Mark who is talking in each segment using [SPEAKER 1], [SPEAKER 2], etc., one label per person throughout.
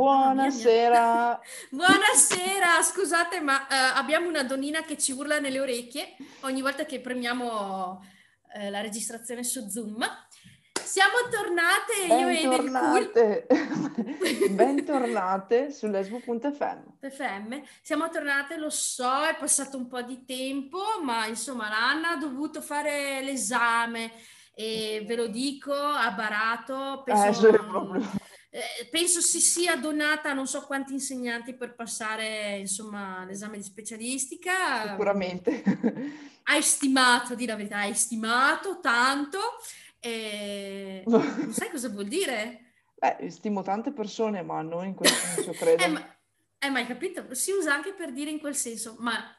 [SPEAKER 1] Buonasera.
[SPEAKER 2] Buonasera, scusate, ma uh, abbiamo una donnina che ci urla nelle orecchie ogni volta che premiamo uh, la registrazione su Zoom. Siamo tornate
[SPEAKER 1] Bentornate. io e Bentornate, bentornate su lesbo.fm.
[SPEAKER 2] FM. Siamo tornate, lo so, è passato un po' di tempo, ma insomma l'Anna ha dovuto fare l'esame e ve lo dico, ha barato.
[SPEAKER 1] Penso, eh,
[SPEAKER 2] eh, penso si sia donata a non so quanti insegnanti per passare insomma l'esame di specialistica.
[SPEAKER 1] Sicuramente.
[SPEAKER 2] Hai stimato, di la verità, hai stimato tanto. E... non sai cosa vuol dire?
[SPEAKER 1] Beh, stimo tante persone, ma non in quel senso, credo.
[SPEAKER 2] eh, ma, eh, ma hai capito? Si usa anche per dire in quel senso, ma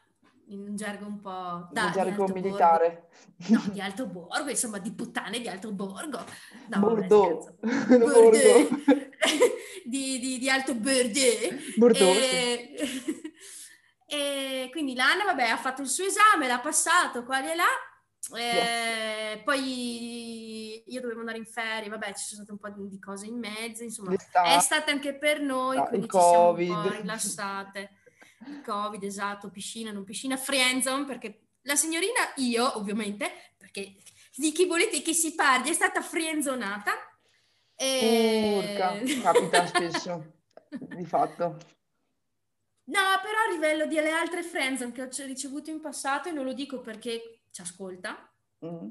[SPEAKER 2] in un gergo un po'
[SPEAKER 1] da, in gergo militare.
[SPEAKER 2] No, di Alto Borgo, insomma, di puttane di Alto Borgo.
[SPEAKER 1] No, Bordeaux. Bordeaux.
[SPEAKER 2] di, di, di, Alto Bordeaux.
[SPEAKER 1] Bordeaux e, sì.
[SPEAKER 2] e quindi l'Anna, vabbè, ha fatto il suo esame, l'ha passato qua e là. Eh, yes. Poi io dovevo andare in ferie, vabbè, ci sono state un po' di cose in mezzo, insomma, L'estate. è stata anche per noi, no, quindi ci COVID. siamo un po' rilassate. Covid, esatto, piscina, non piscina, friendzone, perché la signorina, io ovviamente, perché di chi volete che si parli, è stata frienzonata.
[SPEAKER 1] E... Urca, capita spesso, di fatto.
[SPEAKER 2] No, però a livello di alle altre friendzone che ho ricevuto in passato, e non lo dico perché ci ascolta, mm.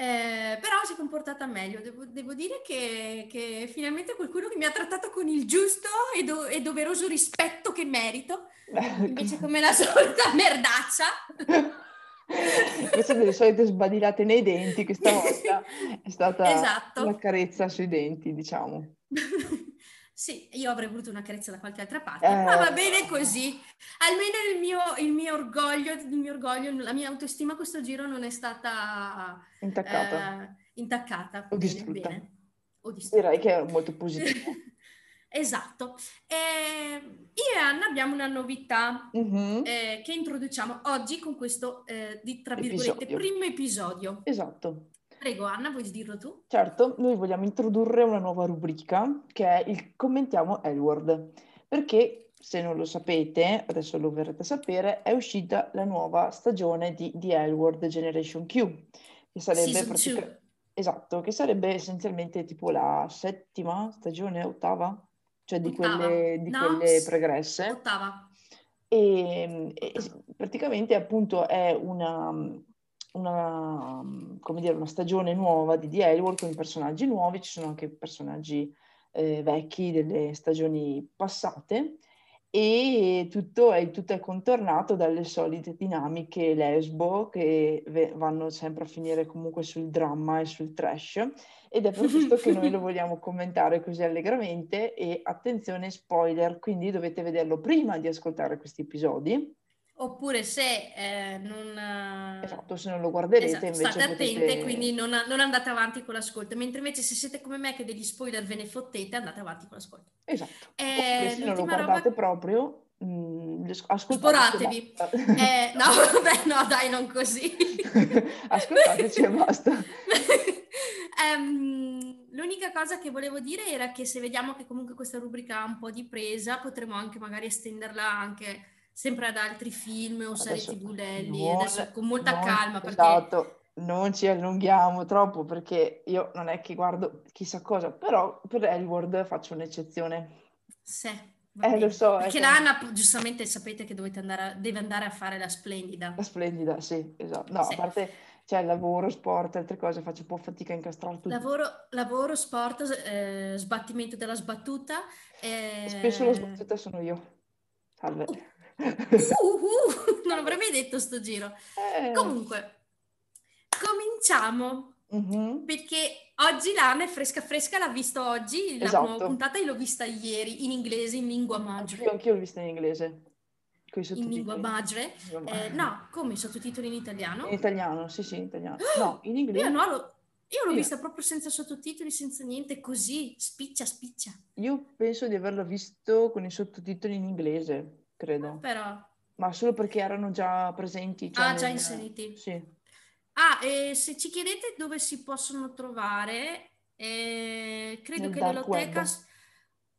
[SPEAKER 2] Eh, però si è comportata meglio, devo, devo dire che, che, finalmente qualcuno che mi ha trattato con il giusto e, do, e doveroso rispetto che merito, invece come la solita merdaccia.
[SPEAKER 1] Invece delle solite sbadilate nei denti, questa volta è stata esatto. una carezza sui denti, diciamo.
[SPEAKER 2] Sì, io avrei voluto una carezza da qualche altra parte, eh. ma va bene così. Almeno il mio, il mio, orgoglio, il mio orgoglio, la mia autostima questo giro non è stata
[SPEAKER 1] intaccata,
[SPEAKER 2] eh, intaccata.
[SPEAKER 1] O, distrutta. Bene. o distrutta. Direi che è molto positivo.
[SPEAKER 2] esatto. Eh, io e Anna abbiamo una novità mm-hmm. eh, che introduciamo oggi con questo, eh, di, tra virgolette, episodio. primo episodio.
[SPEAKER 1] Esatto.
[SPEAKER 2] Prego Anna, vuoi dirlo tu?
[SPEAKER 1] Certo, noi vogliamo introdurre una nuova rubrica che è il commentiamo Elward, perché se non lo sapete, adesso lo verrete a sapere, è uscita la nuova stagione di The Elward Generation Q, che sarebbe praticamente... Esatto, che sarebbe essenzialmente tipo la settima stagione, ottava? Cioè di ottava. quelle, di no, quelle pregresse.
[SPEAKER 2] Ottava.
[SPEAKER 1] E, e praticamente appunto è una, una, come dire, una stagione nuova di The Elworld con personaggi nuovi, ci sono anche personaggi eh, vecchi delle stagioni passate e tutto è, tutto è, contornato dalle solite dinamiche lesbo che v- vanno sempre a finire comunque sul dramma e sul trash ed è per questo che noi lo vogliamo commentare così allegramente e attenzione spoiler, quindi dovete vederlo prima di ascoltare questi episodi
[SPEAKER 2] Oppure se eh, non... Eh,
[SPEAKER 1] esatto, se non lo guarderete esatto, invece
[SPEAKER 2] state attente, potete... quindi non, non, andate avanti con l'ascolto. Mentre invece se siete come me che degli spoiler ve ne fottete, andate avanti con l'ascolto.
[SPEAKER 1] Esatto. Eh, se non lo guardate roba... proprio, mh, mm, ascoltate.
[SPEAKER 2] Sporatevi. eh, no, vabbè, no, dai, non così.
[SPEAKER 1] Ascoltateci e basta.
[SPEAKER 2] um, l'unica cosa che volevo dire era che se vediamo che comunque questa rubrica ha un po' di presa, potremo anche magari estenderla anche sempre ad altri film o serie tv Lelli, adesso con molta non, calma. Perché...
[SPEAKER 1] Esatto, non ci allunghiamo troppo perché io non è che guardo chissà cosa, però per Elward faccio un'eccezione.
[SPEAKER 2] Sì.
[SPEAKER 1] Eh, lo so.
[SPEAKER 2] Perché l'Anna, giustamente sapete che dovete andare a, deve andare a fare la splendida.
[SPEAKER 1] La splendida, sì, esatto. No, sì. a parte c'è lavoro, sport, altre cose, faccio un po' fatica a incastrare tutto.
[SPEAKER 2] Lavoro, lavoro sport, eh, sbattimento della sbattuta.
[SPEAKER 1] Eh... Spesso la sbattuta sono io. Salve.
[SPEAKER 2] Uh. Uh, uh, non avrei mai detto sto giro. Eh. Comunque, cominciamo. Mm-hmm. Perché oggi è fresca fresca, l'ha visto oggi, esatto. la puntata e l'ho vista ieri in inglese, in lingua madre.
[SPEAKER 1] Io anch'io l'ho vista in inglese.
[SPEAKER 2] In lingua madre? Eh, no, come i sottotitoli in italiano?
[SPEAKER 1] In italiano, sì, sì, in italiano. No, in inglese.
[SPEAKER 2] Io, no, lo, io l'ho vista proprio senza sottotitoli, senza niente, così, spiccia, spiccia.
[SPEAKER 1] Io penso di averlo visto con i sottotitoli in inglese credo.
[SPEAKER 2] Però...
[SPEAKER 1] Ma solo perché erano già presenti.
[SPEAKER 2] Cioè ah, nel... già inseriti.
[SPEAKER 1] Sì.
[SPEAKER 2] Ah, e se ci chiedete dove si possono trovare, eh, credo nel che l'Eloteca...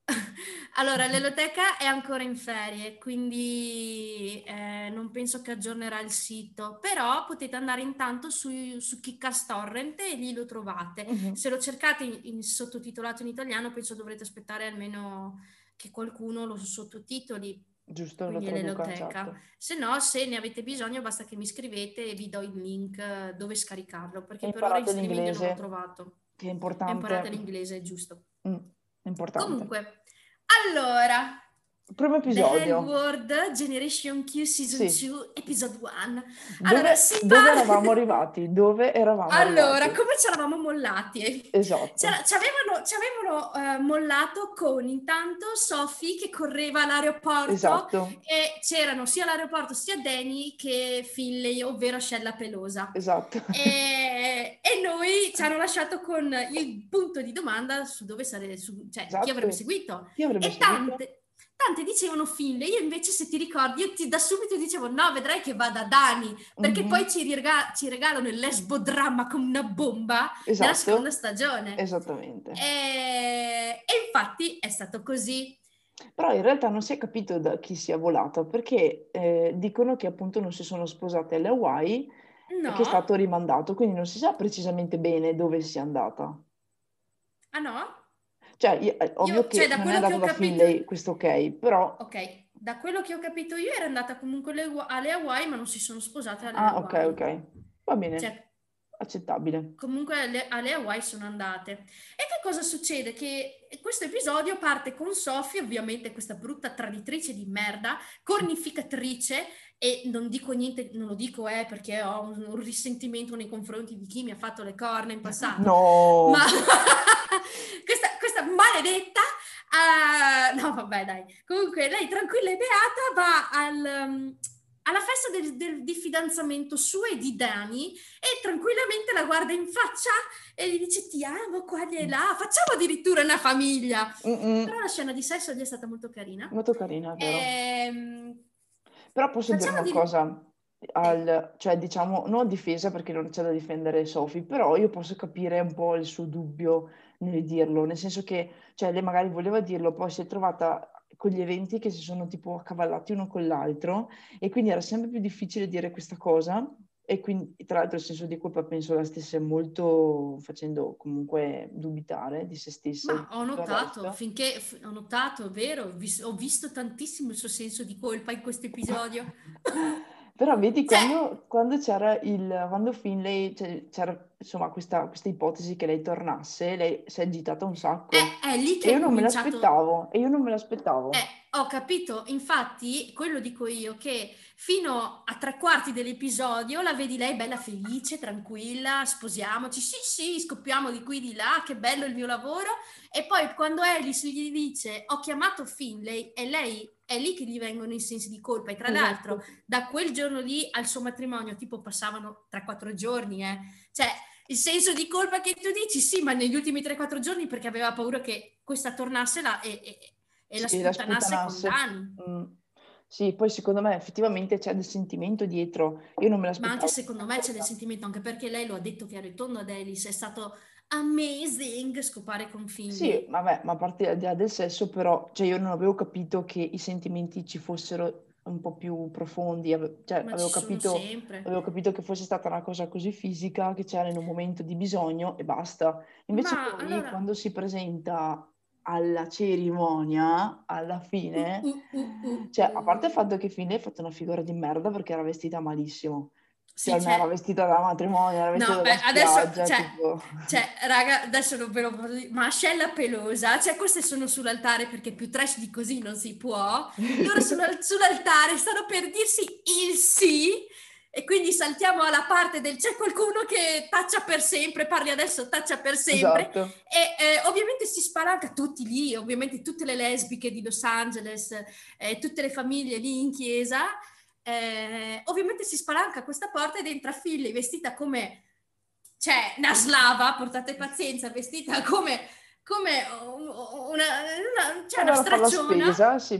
[SPEAKER 2] Allora, l'Eloteca è ancora in ferie, quindi eh, non penso che aggiornerà il sito, però potete andare intanto su, su Kickcast Torrent e lì lo trovate. Uh-huh. Se lo cercate in, in, sottotitolato in italiano, penso dovrete aspettare almeno che qualcuno lo sottotitoli.
[SPEAKER 1] Giusto,
[SPEAKER 2] quindi l'Eloteca. Certo. Se no, se ne avete bisogno, basta che mi scrivete e vi do il link dove scaricarlo, perché per ora in streaming non l'ho trovato.
[SPEAKER 1] Che è importante.
[SPEAKER 2] Imparate l'inglese, giusto.
[SPEAKER 1] Mm, importante.
[SPEAKER 2] Comunque, allora,
[SPEAKER 1] primo episodio.
[SPEAKER 2] Bell World Generation Q Season sì. 2 Episode 1.
[SPEAKER 1] Allora, dove, dove eravamo arrivati? Dove eravamo
[SPEAKER 2] allora,
[SPEAKER 1] arrivati?
[SPEAKER 2] come ci eravamo mollati?
[SPEAKER 1] Esatto.
[SPEAKER 2] Ci avevano, ci avevano uh, mollato con intanto Sophie che correva all'aeroporto
[SPEAKER 1] esatto.
[SPEAKER 2] e c'erano sia all'aeroporto sia Danny che Finley, ovvero Scella Pelosa.
[SPEAKER 1] Esatto.
[SPEAKER 2] E, e, noi ci hanno lasciato con il punto di domanda su dove sarebbe, su, cioè esatto. chi avrebbe seguito.
[SPEAKER 1] Chi avrebbe
[SPEAKER 2] e
[SPEAKER 1] seguito?
[SPEAKER 2] tante, tante dicevano Finley, io invece se ti ricordi, io ti, da subito dicevo no, vedrai che va da Dani, perché mm-hmm. poi ci, rega- ci, regalano il lesbo-dramma come una bomba esatto. nella seconda stagione.
[SPEAKER 1] Esattamente.
[SPEAKER 2] E, e infatti è stato così.
[SPEAKER 1] Però in realtà non si è capito da chi sia volata, perché eh, dicono che appunto non si sono sposate alle Hawaii no. che è stato rimandato, quindi non si sa precisamente bene dove sia andata.
[SPEAKER 2] Ah no?
[SPEAKER 1] Cioè, io, ovvio io, che cioè, non è andato da capito... Finlay, questo ok, però...
[SPEAKER 2] Ok, da quello che ho capito io era andata comunque alle Hawaii, ma non si sono sposate alle
[SPEAKER 1] ah,
[SPEAKER 2] Hawaii.
[SPEAKER 1] Ah, ok, ok. Va bene. Cioè, accettabile.
[SPEAKER 2] Comunque alle, alle, Hawaii sono andate. E che cosa succede? Che questo episodio parte con Sophie, ovviamente questa brutta traditrice di merda, cornificatrice, e non dico niente, non lo dico eh, perché ho un, un risentimento nei confronti di chi mi ha fatto le corna in passato.
[SPEAKER 1] No!
[SPEAKER 2] Ma questa, questa maledetta Uh, no, vabbè, dai. Comunque, lei tranquilla e beata va al, um, alla festa del, del, di fidanzamento sua e di Dani e tranquillamente la guarda in faccia e gli dice ti amo qua e là, facciamo addirittura una famiglia. Mm-mm. Però la scena di sesso gli è stata molto carina.
[SPEAKER 1] Molto carina, vero. Ehm... Però posso dire una cosa? Al, cioè diciamo non a difesa perché non c'è da difendere Sophie, però io posso capire un po' il suo dubbio nel dirlo, nel senso che cioè, lei magari voleva dirlo, poi si è trovata con gli eventi che si sono tipo accavallati uno con l'altro e quindi era sempre più difficile dire questa cosa e quindi tra l'altro il senso di colpa penso la stesse molto facendo comunque dubitare di se stessa.
[SPEAKER 2] Ma ho notato, finché ho notato, è vero, ho visto tantissimo il suo senso di colpa in questo episodio.
[SPEAKER 1] Però vedi, quando, quando c'era il, quando Finlay, cioè, c'era insomma questa, questa, ipotesi che lei tornasse, lei si è agitata un sacco.
[SPEAKER 2] È, è lì che
[SPEAKER 1] e io
[SPEAKER 2] non
[SPEAKER 1] cominciato... me l'aspettavo, e io non me l'aspettavo.
[SPEAKER 2] Eh, ho capito, infatti, quello dico io, che fino a tre quarti dell'episodio la vedi lei bella felice, tranquilla, sposiamoci, sì sì, scoppiamo di qui di là, che bello il mio lavoro, e poi quando Alice gli dice ho chiamato Finlay e lei è lì che gli vengono i sensi di colpa. E tra esatto. l'altro, da quel giorno lì al suo matrimonio, tipo passavano 3-4 giorni, eh. Cioè, il senso di colpa che tu dici, sì, ma negli ultimi 3-4 giorni perché aveva paura che questa tornasse là e, e, e la sì, sputtanasse con Dani. Mm.
[SPEAKER 1] Sì, poi secondo me effettivamente c'è del sentimento dietro. Io non me l'aspettavo.
[SPEAKER 2] Ma anche secondo me c'è del sentimento, anche perché lei lo ha detto chiaro e tondo ad Alice, è stato amazing scopare con figli.
[SPEAKER 1] Sì, vabbè, ma a parte al di là del sesso, però, cioè io non avevo capito che i sentimenti ci fossero un po' più profondi, cioè avevo capito, avevo capito, che fosse stata una cosa così fisica che c'era in un momento di bisogno e basta. Invece ma, poi allora... quando si presenta alla cerimonia, alla fine, uh, uh, uh, cioè a parte il fatto che Fine ha fatto una figura di merda perché era vestita malissimo, sì, cioè, era vestita da matrimonio, era vestita no, da beh, adesso,
[SPEAKER 2] cioè, cioè, raga, adesso non ve lo posso dire, ma ascella pelosa, cioè queste sono sull'altare perché più trash di così non si può, loro sono sull'altare, stanno per dirsi il sì, e quindi saltiamo alla parte del c'è qualcuno che taccia per sempre, parli adesso, taccia per sempre.
[SPEAKER 1] Esatto.
[SPEAKER 2] E eh, ovviamente si spalanca tutti lì, ovviamente tutte le lesbiche di Los Angeles, eh, tutte le famiglie lì in chiesa eh, ovviamente si spalanca questa porta ed entra Philly vestita come, cioè, una slava, portate pazienza, vestita come, come una, una, cioè una stracciona.
[SPEAKER 1] Spesa, sì.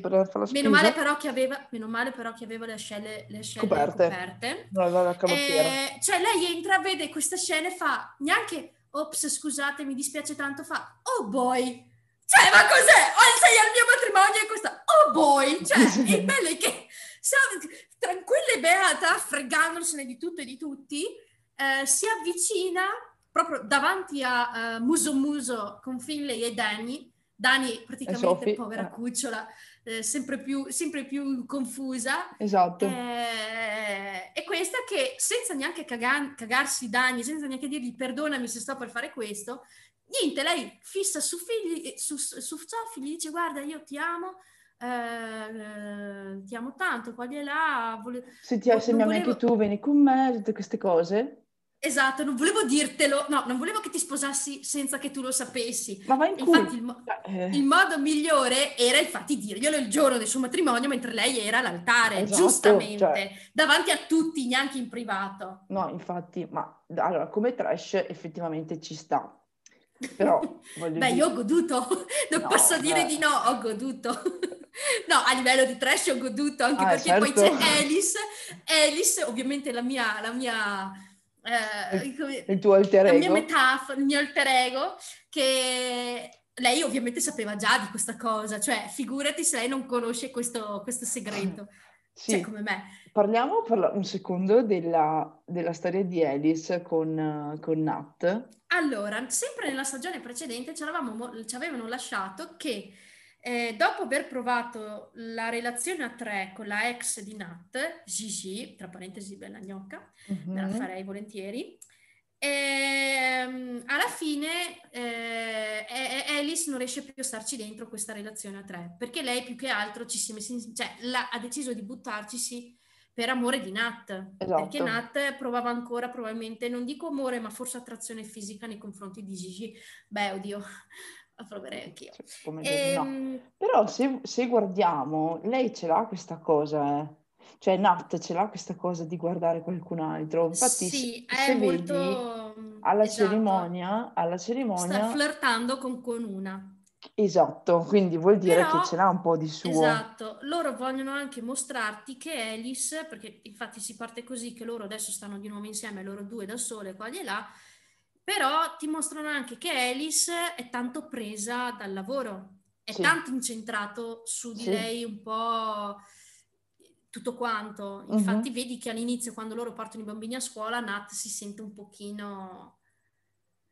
[SPEAKER 2] Meno male però che aveva, meno male però che aveva le ascelle, le ascelle coperte. coperte.
[SPEAKER 1] No, la eh,
[SPEAKER 2] cioè lei entra, vede questa scena e fa neanche, ops scusate mi dispiace tanto, fa, oh boy, Cioè, ma cos'è? Oh, sei al mio matrimonio e questa... Oh boy! Cioè, il bello è che tranquilla e beata, fregandosene di tutto e di tutti, eh, si avvicina proprio davanti a uh, muso muso con Finlay e Danny. Danny praticamente povera eh. cucciola, eh, sempre, più, sempre, più, confusa.
[SPEAKER 1] Esatto.
[SPEAKER 2] Eh, e questa che senza neanche caga- cagarsi Danny, senza neanche dirgli perdonami se sto per fare questo, niente, lei fissa su, figli, su, su Sophie, gli dice guarda io ti amo, eh, ti amo tanto, qua di là. Vole...
[SPEAKER 1] Se, ti, se mi ami volevo... anche tu, vieni con me, tutte queste cose.
[SPEAKER 2] Esatto, non volevo dirtelo, no, non volevo che ti sposassi senza che tu lo sapessi.
[SPEAKER 1] Ma vai in
[SPEAKER 2] Infatti il, mo- eh. il, modo migliore era infatti dirglielo il giorno del suo matrimonio mentre lei era all'altare, esatto, giustamente, cioè... davanti a tutti, neanche in privato.
[SPEAKER 1] No, infatti, ma allora come trash effettivamente ci sta. Però,
[SPEAKER 2] Beh, dire... io ho goduto, non no, posso beh. dire di no, ho goduto. no, a livello di trash ho goduto, anche ah, perché certo. poi c'è Alice, Alice ovviamente la mia... La mia
[SPEAKER 1] il tuo alter ego.
[SPEAKER 2] La mia metafora, il mio alter ego, che lei ovviamente sapeva già di questa cosa, cioè figurati se lei non conosce questo, questo segreto, sì. cioè come me.
[SPEAKER 1] Parliamo per un secondo della, della storia di Alice con, con Nat.
[SPEAKER 2] Allora, sempre nella stagione precedente ci, ci avevano lasciato che eh, dopo aver provato la relazione a tre con la ex di Nat, Gigi, tra parentesi bella gnocca, mm-hmm. me la farei volentieri, ehm, alla fine eh, Alice non riesce più a starci dentro questa relazione a tre, perché lei più che altro ci si è messa in, cioè, la, ha deciso di buttarcisi per amore di Nat, esatto. perché Nat provava ancora probabilmente, non dico amore, ma forse attrazione fisica nei confronti di Gigi. Beh, oddio, la proverei anch'io.
[SPEAKER 1] Cioè, e, no. Ehm, Però se, se, guardiamo, lei ce l'ha questa cosa, eh. Cioè Nat ce l'ha questa cosa di guardare qualcun altro. Infatti
[SPEAKER 2] sì, se, se molto... vedi
[SPEAKER 1] alla esatto. cerimonia, alla cerimonia...
[SPEAKER 2] Sta flirtando con, con una.
[SPEAKER 1] Esatto, quindi vuol dire Però, che ce l'ha un po' di suo.
[SPEAKER 2] Esatto, loro vogliono anche mostrarti che Alice, perché infatti si parte così che loro adesso stanno di nuovo insieme, loro due da sole qua e là, però ti mostrano anche che Alice è tanto presa dal lavoro, è sì. tanto incentrato su di sì. lei un po' tutto quanto. Mhm. Infatti uh-huh. vedi che all'inizio quando loro partono i bambini a scuola Nat si sente un pochino...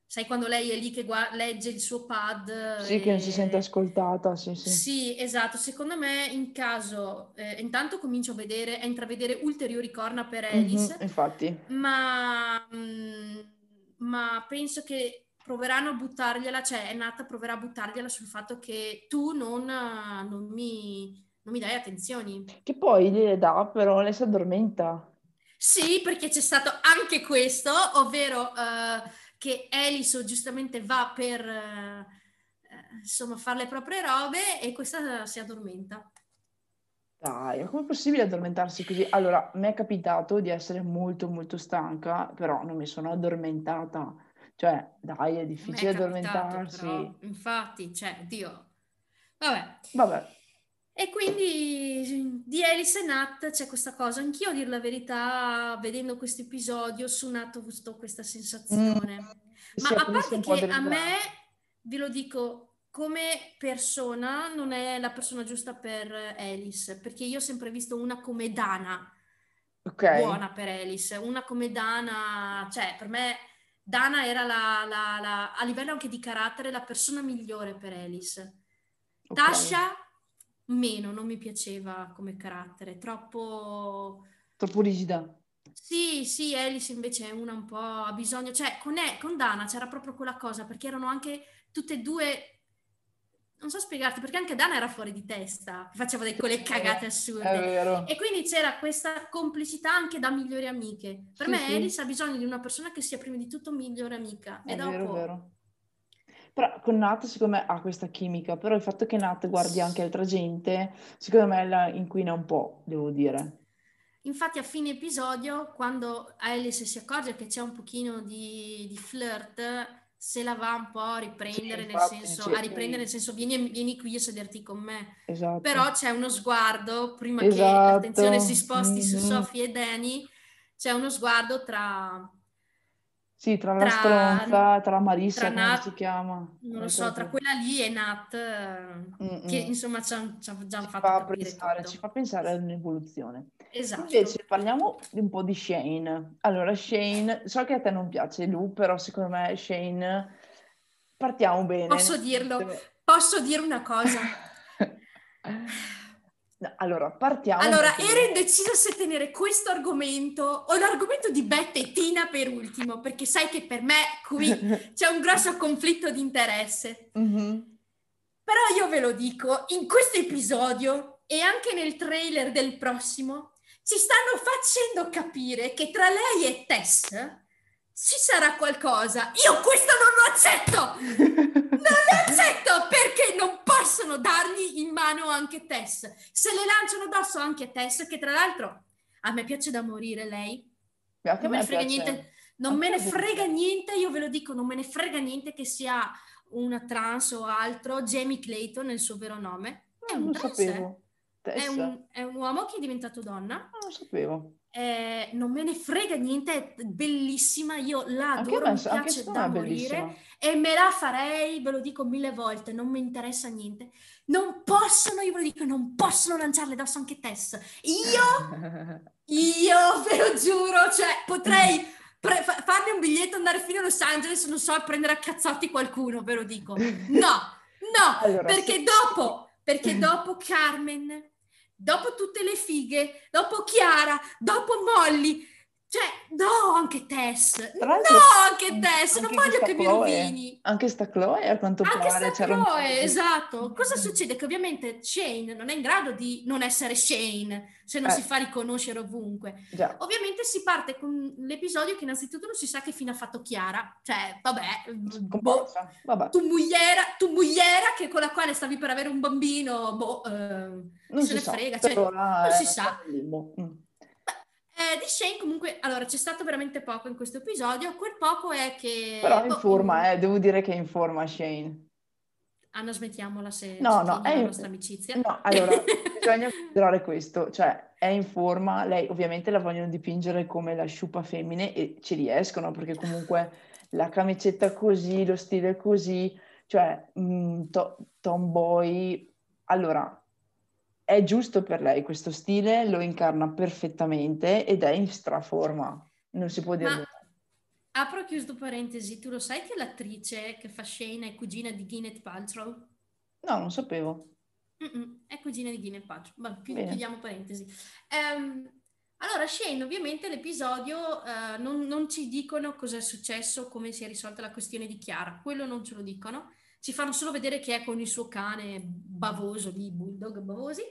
[SPEAKER 2] Sai quando lei è lì che guarda, legge il suo pad?
[SPEAKER 1] Sì, e... che non si sente ascoltata, sì, sì.
[SPEAKER 2] Sì, esatto. Secondo me in caso, eh, intanto comincio a vedere, a intravedere ulteriori corna per mhm, Alice.
[SPEAKER 1] Uh-huh, infatti.
[SPEAKER 2] Ma... Mh, mm, ma penso che proveranno a buttargliela, cioè è nata proverà a buttargliela sul fatto che tu non, non, mi, non mi dai attenzioni.
[SPEAKER 1] Che poi gliele dà, però lei si addormenta.
[SPEAKER 2] Sì, perché c'è stato anche questo, ovvero uh, che Eliso giustamente va per uh, insomma fare le proprie robe e questa si addormenta.
[SPEAKER 1] Dai, ma com'è possibile addormentarsi così? Allora, mi è capitato di essere molto molto stanca, però non mi sono addormentata. Cioè, dai, è difficile capitato, addormentarsi. Però,
[SPEAKER 2] infatti, cioè, Dio. Vabbè.
[SPEAKER 1] Vabbè.
[SPEAKER 2] E quindi di Alice e Nat c'è questa cosa. Anch'io, a dire la verità, vedendo questo episodio, su Nat ho avuto questa sensazione. Mm. Ma a parte che a me, ve lo dico, come persona non è la persona giusta per Alice, perché io ho sempre visto una come Dana, okay. buona per Alice, una come Dana, cioè per me Dana era la, la, la, a livello anche di carattere la persona migliore per Alice. Okay. Tasha meno, non mi piaceva come carattere, troppo...
[SPEAKER 1] Troppo rigida.
[SPEAKER 2] Sì, sì, Alice invece è una un po', ha bisogno, cioè con, con Dana c'era proprio quella cosa, perché erano anche tutte e due non so spiegarti perché anche Dana era fuori di testa, faceva delle quelle cagate assurde. E quindi c'era questa complicità anche da migliori amiche. Per sì, me sì. Alice ha bisogno di una persona che sia prima di tutto migliore amica.
[SPEAKER 1] È e dopo... vero, vero. Però con Nat secondo me ha questa chimica, però il fatto che Nat guardi anche altra gente, secondo me la inquina un po', devo dire.
[SPEAKER 2] Infatti a fine episodio, quando Alice si accorge che c'è un pochino di, di flirt, se la va un po' a riprendere, sì, nel senso, a riprendere nel senso vieni, vieni, qui a sederti con me.
[SPEAKER 1] Esatto.
[SPEAKER 2] Però c'è uno sguardo, prima esatto. che l'attenzione si sposti mm-hmm. su Sophie e Danny, c'è uno sguardo tra,
[SPEAKER 1] Sì, tra, la stronza, tra Marissa, tra come Nat, si chiama?
[SPEAKER 2] Non lo so, tra quella lì e Nat, Mm-mm. che insomma ci hanno già
[SPEAKER 1] ci
[SPEAKER 2] fatto
[SPEAKER 1] fa pensare, Ci fa pensare ad un'evoluzione.
[SPEAKER 2] Esatto.
[SPEAKER 1] Invece parliamo un po' di Shane. Allora, Shane, so che a te non piace Lu, però secondo me Shane, partiamo bene.
[SPEAKER 2] Posso dirlo? Posso dire una cosa?
[SPEAKER 1] No, allora, partiamo.
[SPEAKER 2] Allora, ero indecisa se tenere questo argomento o l'argomento di Bette e Tina per ultimo, perché sai che per me qui c'è un grosso conflitto di interesse. Mm-hmm. Però io ve lo dico, in questo episodio e anche nel trailer del prossimo, ci stanno facendo capire che tra lei e Tess ci sarà qualcosa. Io questo non lo accetto! Non lo accetto perché non possono dargli in mano anche Tess. Se le lanciano addosso anche Tess, che tra l'altro a me piace da morire lei. Non me ne frega piace. niente. Non me ne frega niente, io ve lo dico, non me ne frega niente che sia una trans o altro. Jamie Clayton è il suo vero nome. È un
[SPEAKER 1] non
[SPEAKER 2] trans.
[SPEAKER 1] Sapevo.
[SPEAKER 2] È un, è un, uomo che è diventato donna.
[SPEAKER 1] Non lo sapevo.
[SPEAKER 2] Eh, non me ne frega niente, è bellissima, io la adoro, mi piace da morire e me la farei, ve lo dico mille volte, non mi interessa niente. Non possono, io ve lo dico, non possono lanciarle addosso anche Tess. Io, io ve lo giuro, cioè potrei pre- farmi un biglietto, andare fino a Los Angeles, non so, prendere a cazzotti qualcuno, ve lo dico. No, no, allora, perché sì. dopo, perché dopo Carmen dopo tutte le fighe, dopo Chiara, dopo Molly, cioè, no, anche Tess. No, anche Tess, anche non voglio che Chloe, mi rovini.
[SPEAKER 1] Anche sta Chloe a quanto anche pare.
[SPEAKER 2] Sta Chloe, esatto. Cosa succede? Che ovviamente Shane non è in grado di non essere Shane se non eh. si fa riconoscere ovunque. Già. Ovviamente si parte con l'episodio che innanzitutto non si sa che fine ha fatto Chiara. Cioè, vabbè, boh, vabbè. Tu, mugliera, tu mugliera che con la quale stavi per avere un bambino, boh, eh, non se ne sa, frega. Cioè, non si sa. Mm. Eh, di Shane comunque, allora c'è stato veramente poco in questo episodio, quel poco è che...
[SPEAKER 1] Però in boh, forma, eh, devo dire che è in forma Shane.
[SPEAKER 2] Anna smettiamola se
[SPEAKER 1] no, no, è
[SPEAKER 2] la nostra amicizia.
[SPEAKER 1] No, allora, bisogna considerare questo, cioè è in forma, lei ovviamente la vogliono dipingere come la sciupa femmine e ci riescono perché comunque la camicetta così, lo stile così, cioè mh, mm, to- tomboy, allora è giusto per lei questo stile, lo incarna perfettamente ed è in straforma, non si può dire Ma,
[SPEAKER 2] Apro e chiuso parentesi, tu lo sai che l'attrice che fa Shane è cugina di Gwyneth Paltrow?
[SPEAKER 1] No, non sapevo.
[SPEAKER 2] Mm-mm, è cugina di Gwyneth Paltrow, ma chiudiamo parentesi. Um, allora, Shane, ovviamente l'episodio uh, non, non, ci dicono cosa è successo, come si è risolta la questione di Chiara, quello non ce lo dicono, ci fanno solo vedere che è con il suo cane bavoso lì, bulldog bavosi,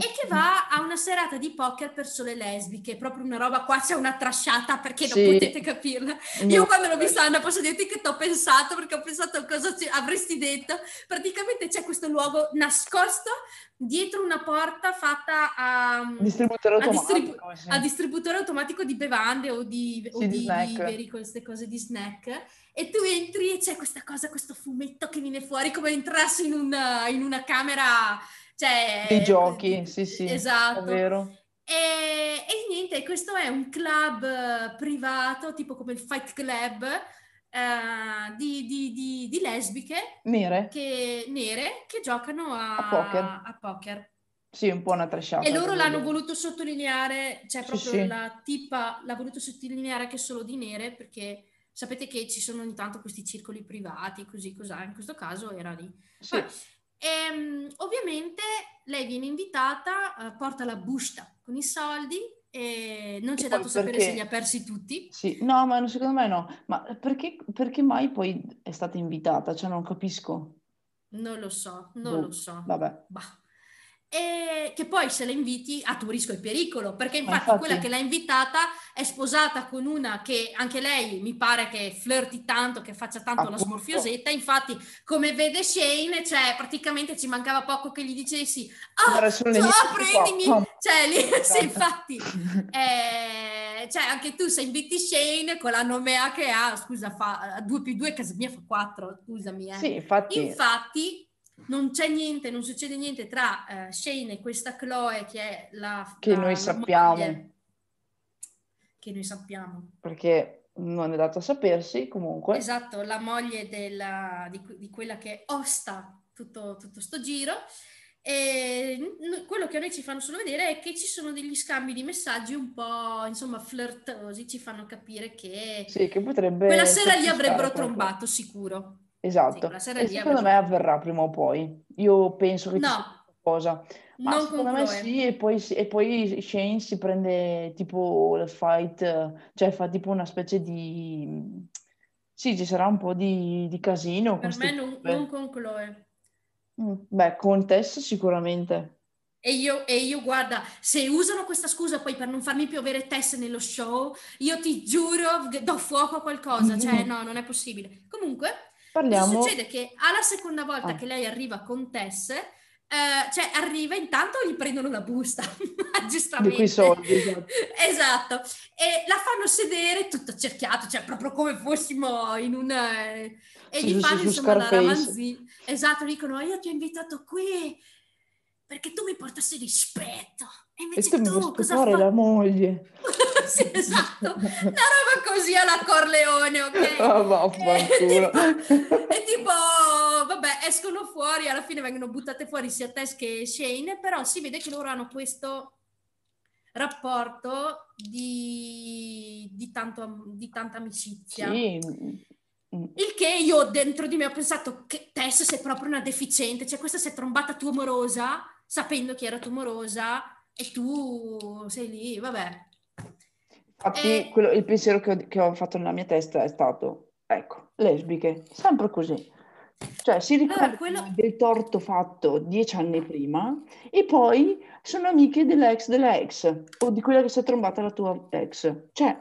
[SPEAKER 2] e che va a una serata di poker per sole lesbiche, proprio una roba, qua c'è una trasciata perché sì. non potete capirla. Io quando l'ho vista Anna posso dirti che ti ho pensato, perché ho pensato cosa ci avresti detto, praticamente c'è questo luogo nascosto dietro una porta fatta a
[SPEAKER 1] distributore automatico, a, distribu-
[SPEAKER 2] sì. a distributore automatico di bevande o di, sì, o di, di viveri, queste cose di snack e tu entri e c'è questa cosa, questo fumetto che viene fuori come entrassi in una, in una camera cioè,
[SPEAKER 1] I giochi, sì, sì.
[SPEAKER 2] Esatto.
[SPEAKER 1] È vero.
[SPEAKER 2] E, e, niente, questo è un club privato, tipo come il Fight Club, uh, di, di, di, di, lesbiche
[SPEAKER 1] nere.
[SPEAKER 2] Che, nere che giocano a,
[SPEAKER 1] a, poker.
[SPEAKER 2] a poker.
[SPEAKER 1] Sì, un po' una trasciata.
[SPEAKER 2] E loro l'hanno voluto sottolineare, cioè proprio sì, sì. la tipa l'ha voluto sottolineare che solo di nere, perché sapete che ci sono ogni tanto questi circoli privati, così, cos'è, in questo caso era lì. Sì. E, ehm, ovviamente lei viene invitata, uh, porta la busta con i soldi e non ci è dato sapere se li ha persi tutti.
[SPEAKER 1] Sì, no, ma secondo me no. Ma perché, perché mai poi è stata invitata? Cioè non capisco.
[SPEAKER 2] Non lo so, non
[SPEAKER 1] boh,
[SPEAKER 2] lo so.
[SPEAKER 1] Vabbè.
[SPEAKER 2] Bah e che poi se la inviti a tuo rischio e pericolo, perché infatti, infatti, quella che l'ha invitata è sposata con una che anche lei mi pare che flirti tanto, che faccia tanto Appunto. la smorfiosetta, infatti come vede Shane, cioè praticamente ci mancava poco che gli dicessi ah, oh, prendimi, cioè lì, sì, infatti eh, cioè anche tu se inviti Shane con la nomea che ha, scusa fa 2 più 2 casa mia fa 4, scusami eh.
[SPEAKER 1] sì, infatti,
[SPEAKER 2] infatti non c'è niente, non succede niente tra uh, Shane e questa Chloe che è la...
[SPEAKER 1] Che
[SPEAKER 2] la,
[SPEAKER 1] noi sappiamo.
[SPEAKER 2] che noi sappiamo.
[SPEAKER 1] Perché non è dato a sapersi comunque.
[SPEAKER 2] Esatto, la moglie della, di, di, quella che osta tutto, tutto sto giro. E quello che a noi ci fanno solo vedere è che ci sono degli scambi di messaggi un po' insomma flirtosi, ci fanno capire che,
[SPEAKER 1] sì, che potrebbe
[SPEAKER 2] quella sera gli avrebbero trombato sicuro.
[SPEAKER 1] Esatto, sì, e secondo me avverrà prima o poi. Io penso che
[SPEAKER 2] no.
[SPEAKER 1] cosa. Ma non secondo me sì, e poi, e poi, Shane si prende tipo il fight, cioè fa tipo una specie di... Sì, ci sarà un po' di, di casino.
[SPEAKER 2] Per me non, non conclue.
[SPEAKER 1] Mm, beh, con Tess sicuramente.
[SPEAKER 2] E io, e io, guarda, se usano questa scusa poi per non farmi piovere Tess nello show, io ti giuro, do fuoco a qualcosa, cioè no, non è possibile. Comunque, Parliamo... succede che alla seconda volta ah. che lei arriva con Tess, Uh, cioè arriva intanto gli prendono la busta giustamente
[SPEAKER 1] di quei soldi esatto.
[SPEAKER 2] esatto. e la fanno sedere tutto cerchiato cioè proprio come fossimo in un e sì, gli fanno su, insomma la ramanzina esatto dicono io ti ho invitato qui perché tu mi portassi rispetto e invece
[SPEAKER 1] e
[SPEAKER 2] tu,
[SPEAKER 1] tu cosa fai? la moglie.
[SPEAKER 2] Sì esatto. Una roba così alla Corleone ok?
[SPEAKER 1] Oh, vaffanculo.
[SPEAKER 2] E tipo vabbè, escono fuori, alla fine vengono buttate fuori sia Tess che Shane, però si vede che loro hanno questo rapporto di, di, tanto, di tanta amicizia.
[SPEAKER 1] Sì.
[SPEAKER 2] Il che io dentro di me ho pensato che Tess sei proprio una deficiente, cioè questa si è trombata tumorosa, sapendo che era tumorosa, e tu sei lì, vabbè.
[SPEAKER 1] Infatti, e... quello, il pensiero che ho, che ho fatto nella mia testa è stato, ecco, lesbiche, sempre così. Cioè, si ricorda
[SPEAKER 2] allora, quello...
[SPEAKER 1] del torto fatto dieci anni prima e poi sono amiche dell'ex della ex o di quella che si è trombata la tua ex. Cioè,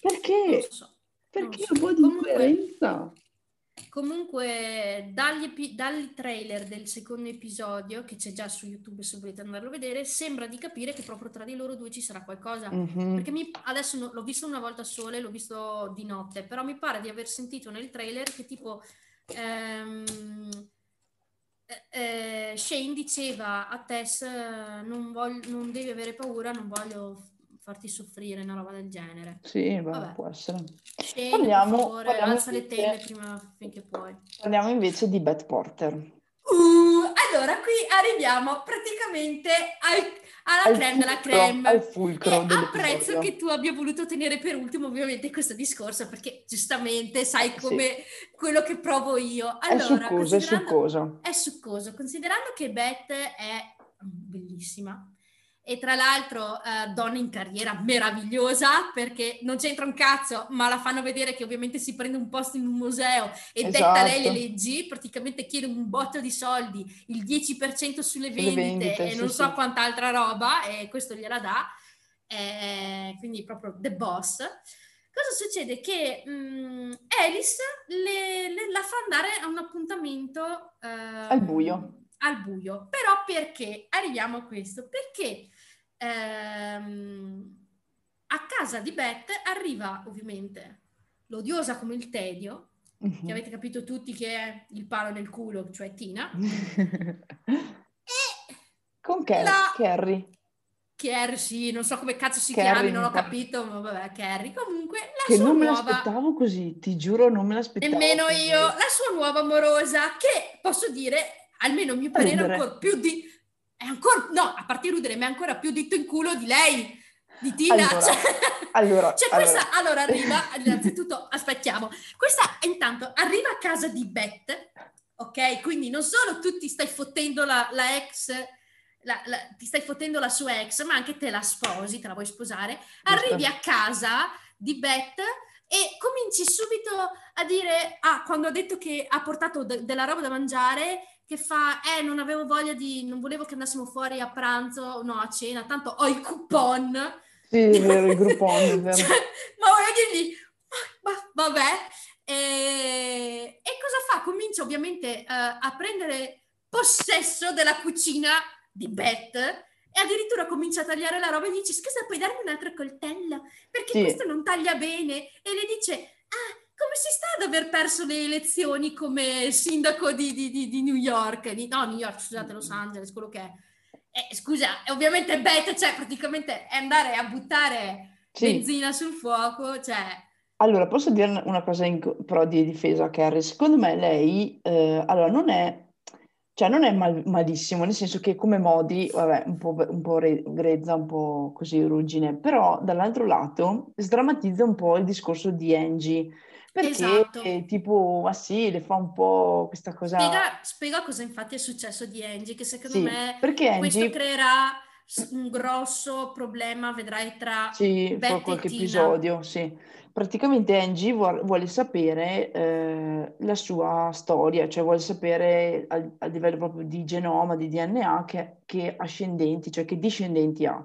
[SPEAKER 1] perché? So. Perché so. un po' di comunque, coerenza?
[SPEAKER 2] Comunque, dagli, dagli, trailer del secondo episodio, che c'è già su YouTube se volete andarlo a vedere, sembra di capire che proprio tra di loro due ci sarà qualcosa. Mm-hmm. Perché mi, adesso no, l'ho visto una volta sola e l'ho visto di notte, però mi pare di aver sentito nel trailer che tipo ehm, eh, Shane diceva a Tess non, voglio, non devi avere paura, non voglio farti soffrire, una roba del genere.
[SPEAKER 1] Sì, beh, può essere.
[SPEAKER 2] Shane, parliamo, favore, parliamo alza invece, le tende prima finché puoi.
[SPEAKER 1] Parliamo invece di Beth Porter.
[SPEAKER 2] Uh, allora, qui arriviamo praticamente al, alla al creme della creme.
[SPEAKER 1] Al fulcro
[SPEAKER 2] e apprezzo che tu abbia voluto tenere per ultimo ovviamente questo discorso perché giustamente sai come sì. quello che provo io.
[SPEAKER 1] Allora, è succoso, è succoso.
[SPEAKER 2] È succoso, considerando che Beth è bellissima, e tra l'altro eh, donna in carriera meravigliosa perché non c'entra un cazzo, ma la fanno vedere che ovviamente si prende un posto in un museo e esatto. detta lei le leggi, praticamente chiede un botto di soldi, il 10% sulle vendite, vendite e non so sì. quant'altra roba e questo gliela dà, eh, quindi proprio the boss. Cosa succede? Che mh, mm, Alice le, le, la fa andare a un appuntamento
[SPEAKER 1] eh, al buio.
[SPEAKER 2] Al buio, però perché? Arriviamo a questo, perché ehm, a casa di Beth arriva ovviamente l'odiosa come il tedio, mm-hmm. che avete capito tutti che è il palo nel culo, cioè Tina.
[SPEAKER 1] e Con Car- la... Carrie.
[SPEAKER 2] Carrie, sì, non so come cazzo si Carrie, chiami, non ho capito, ma vabbè, Carrie. Comunque, la
[SPEAKER 1] che
[SPEAKER 2] sua
[SPEAKER 1] non
[SPEAKER 2] nuova...
[SPEAKER 1] me l'aspettavo così, ti giuro, non me l'aspettavo.
[SPEAKER 2] Nemmeno così. io. La sua nuova amorosa, che posso dire, almeno a mio parere, ancora più di è ancora, no, a parte rudere, ma è ancora più dito in culo di lei, di Tina.
[SPEAKER 1] Allora,
[SPEAKER 2] cioè,
[SPEAKER 1] allora,
[SPEAKER 2] cioè questa, allora. allora arriva, innanzitutto aspettiamo, questa intanto arriva a casa di Beth, ok? Quindi non solo tu ti stai fottendo la, la ex, la, la, ti stai fottendo la sua ex, ma anche te la sposi, te la vuoi sposare, arrivi a casa di Beth e cominci subito a dire, ah, quando ha detto che ha portato de- della roba da mangiare, che fa, eh, non avevo voglia di, non volevo che andassimo fuori a pranzo, no, a cena, tanto ho il coupon.
[SPEAKER 1] Sì, è vero, il groupon, vero.
[SPEAKER 2] cioè, ma voglio dirgli, ma, vabbè. E, e, cosa fa? Comincia ovviamente uh, a prendere possesso della cucina di Beth e addirittura comincia a tagliare la roba e dice, scusa, puoi darmi un altro coltello? Perché sì. questo non taglia bene. E le dice, ah, come si sta ad aver perso le elezioni come sindaco di, di, di, New York? Di, no, New York, scusate, Los Angeles, quello che è. Eh, scusa, ovviamente Beth, cioè praticamente è andare a buttare sì. benzina sul fuoco, cioè
[SPEAKER 1] Allora, posso dire una cosa in, però di difesa a Carrie? Secondo me lei, eh, allora, non è, cioè non è mal, malissimo, nel senso che come modi, vabbè, un po', un po' grezza, un po' così ruggine, però dall'altro lato sdrammatizza un po' il discorso di Angie, perché
[SPEAKER 2] Esatto.
[SPEAKER 1] tipo, ma sì, le fa un po' questa cosa...
[SPEAKER 2] Spiega, spiega cosa infatti è successo di Angie, che secondo
[SPEAKER 1] Sì,
[SPEAKER 2] me
[SPEAKER 1] perché
[SPEAKER 2] questo
[SPEAKER 1] Angie...
[SPEAKER 2] creerà un grosso problema, vedrai, tra
[SPEAKER 1] Sì,
[SPEAKER 2] Beth
[SPEAKER 1] qualche episodio, sì. Praticamente Angie vuol- vuole sapere eh, la sua storia, cioè vuole sapere a, a livello proprio di genoma, di DNA, che, che ascendenti, cioè che discendenti ha.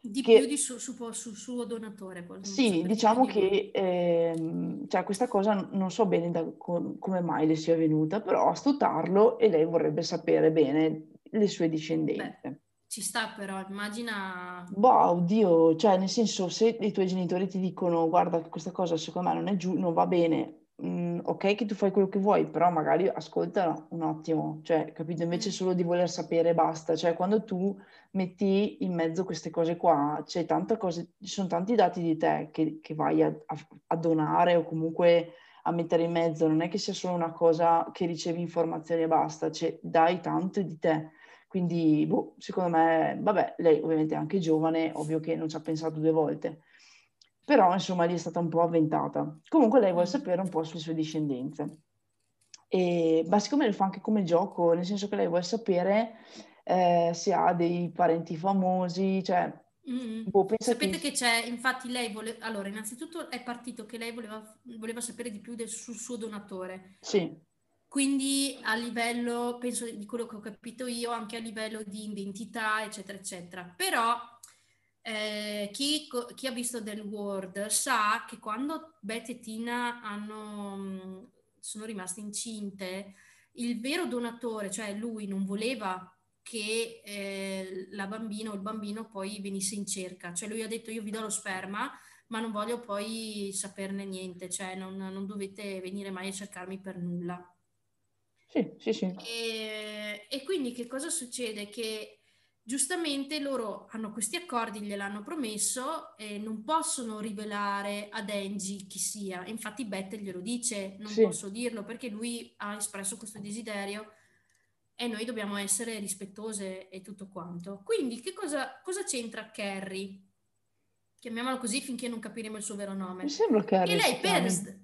[SPEAKER 2] Di più
[SPEAKER 1] Che
[SPEAKER 2] di su- su- sul suo donatore,
[SPEAKER 1] sì,
[SPEAKER 2] più
[SPEAKER 1] diciamo che ehm, cioè, questa cosa non so bene da co- come mai le sia venuta, però a studiarlo e lei vorrebbe sapere bene le sue
[SPEAKER 2] Beh,
[SPEAKER 1] discendenze.
[SPEAKER 2] ci sta però, immagina...
[SPEAKER 1] Boh, oddio, cioè nel senso se i tuoi genitori ti dicono guarda questa cosa secondo me non è giù, non va bene, mm, ok che tu fai quello che vuoi, però magari ascolta un attimo, cioè capito? Invece
[SPEAKER 2] Mm.
[SPEAKER 1] solo di voler sapere basta, cioè quando tu metti in mezzo queste cose qua, c'è tanta cose, ci sono tanti dati di te che, che vai a, a- a donare o comunque a mettere in mezzo, non è che sia solo una cosa che ricevi informazioni e basta, cioè dai tanto di te. Quindi, boh, secondo me, vabbè, lei ovviamente è anche giovane, ovvio che non ci ha pensato due volte, però insomma lì è stata un po' avventata. Comunque lei vuole
[SPEAKER 2] Mm.
[SPEAKER 1] sapere un po' sulle sue discendenze. E, ma siccome lo fa anche come gioco, nel senso che lei vuole sapere eh, se ha dei parenti famosi, cioè,
[SPEAKER 2] Mm.
[SPEAKER 1] boh,
[SPEAKER 2] Sapete
[SPEAKER 1] che...
[SPEAKER 2] che c'è, infatti lei voleva... Allora, innanzitutto è partito che lei voleva, voleva sapere di più del, sul suo donatore.
[SPEAKER 1] Sì,
[SPEAKER 2] Quindi a livello, penso di quello che ho capito io, anche a livello di identità, eccetera, eccetera. Però eh, chi, chi ha visto del World sa che quando Beth e Tina hanno, mh, sono rimaste incinte, il vero donatore, cioè lui, non voleva che eh, la bambina o il bambino poi venisse in cerca. Cioè lui ha detto io vi do lo sperma, ma non voglio poi saperne niente, cioè non, non dovete venire mai a cercarmi per nulla.
[SPEAKER 1] sì, sì, sì.
[SPEAKER 2] E, e quindi che cosa succede? Che giustamente loro hanno questi accordi, gliel'hanno promesso e non possono rivelare ad Angie chi sia. Infatti Beth glielo dice, non
[SPEAKER 1] Sì.
[SPEAKER 2] posso dirlo perché lui ha espresso questo desiderio e noi dobbiamo essere rispettose e tutto quanto. Quindi che cosa, cosa c'entra Carrie? Chiamiamolo così finché non capiremo il suo vero nome.
[SPEAKER 1] Mi sembra che
[SPEAKER 2] Che lei per,
[SPEAKER 1] chiami.
[SPEAKER 2] s-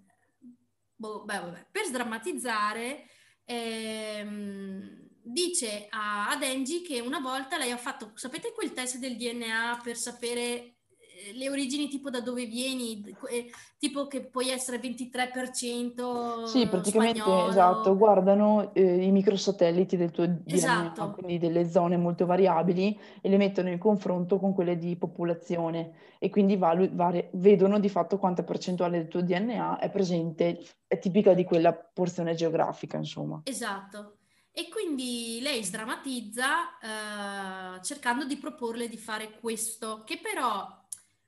[SPEAKER 2] boh, beh, vabbè, per sdrammatizzare ehm, dice a, ad Angie che una volta lei ha fatto, sapete quel test del DNA per sapere eh, le origini tipo da dove vieni, eh, tipo che puoi essere 23%
[SPEAKER 1] Sì, praticamente, esatto,
[SPEAKER 2] spagnolo.
[SPEAKER 1] guardano eh, i microsatelliti del tuo DNA,
[SPEAKER 2] Esatto,
[SPEAKER 1] quindi delle zone molto variabili, e le mettono in confronto con quelle di popolazione e quindi valu- vari- vedono di fatto quanta percentuale del tuo DNA è presente, è tipica di quella porzione geografica, insomma.
[SPEAKER 2] esatto. E quindi lei sdrammatizza eh, cercando di proporle di fare questo, che però,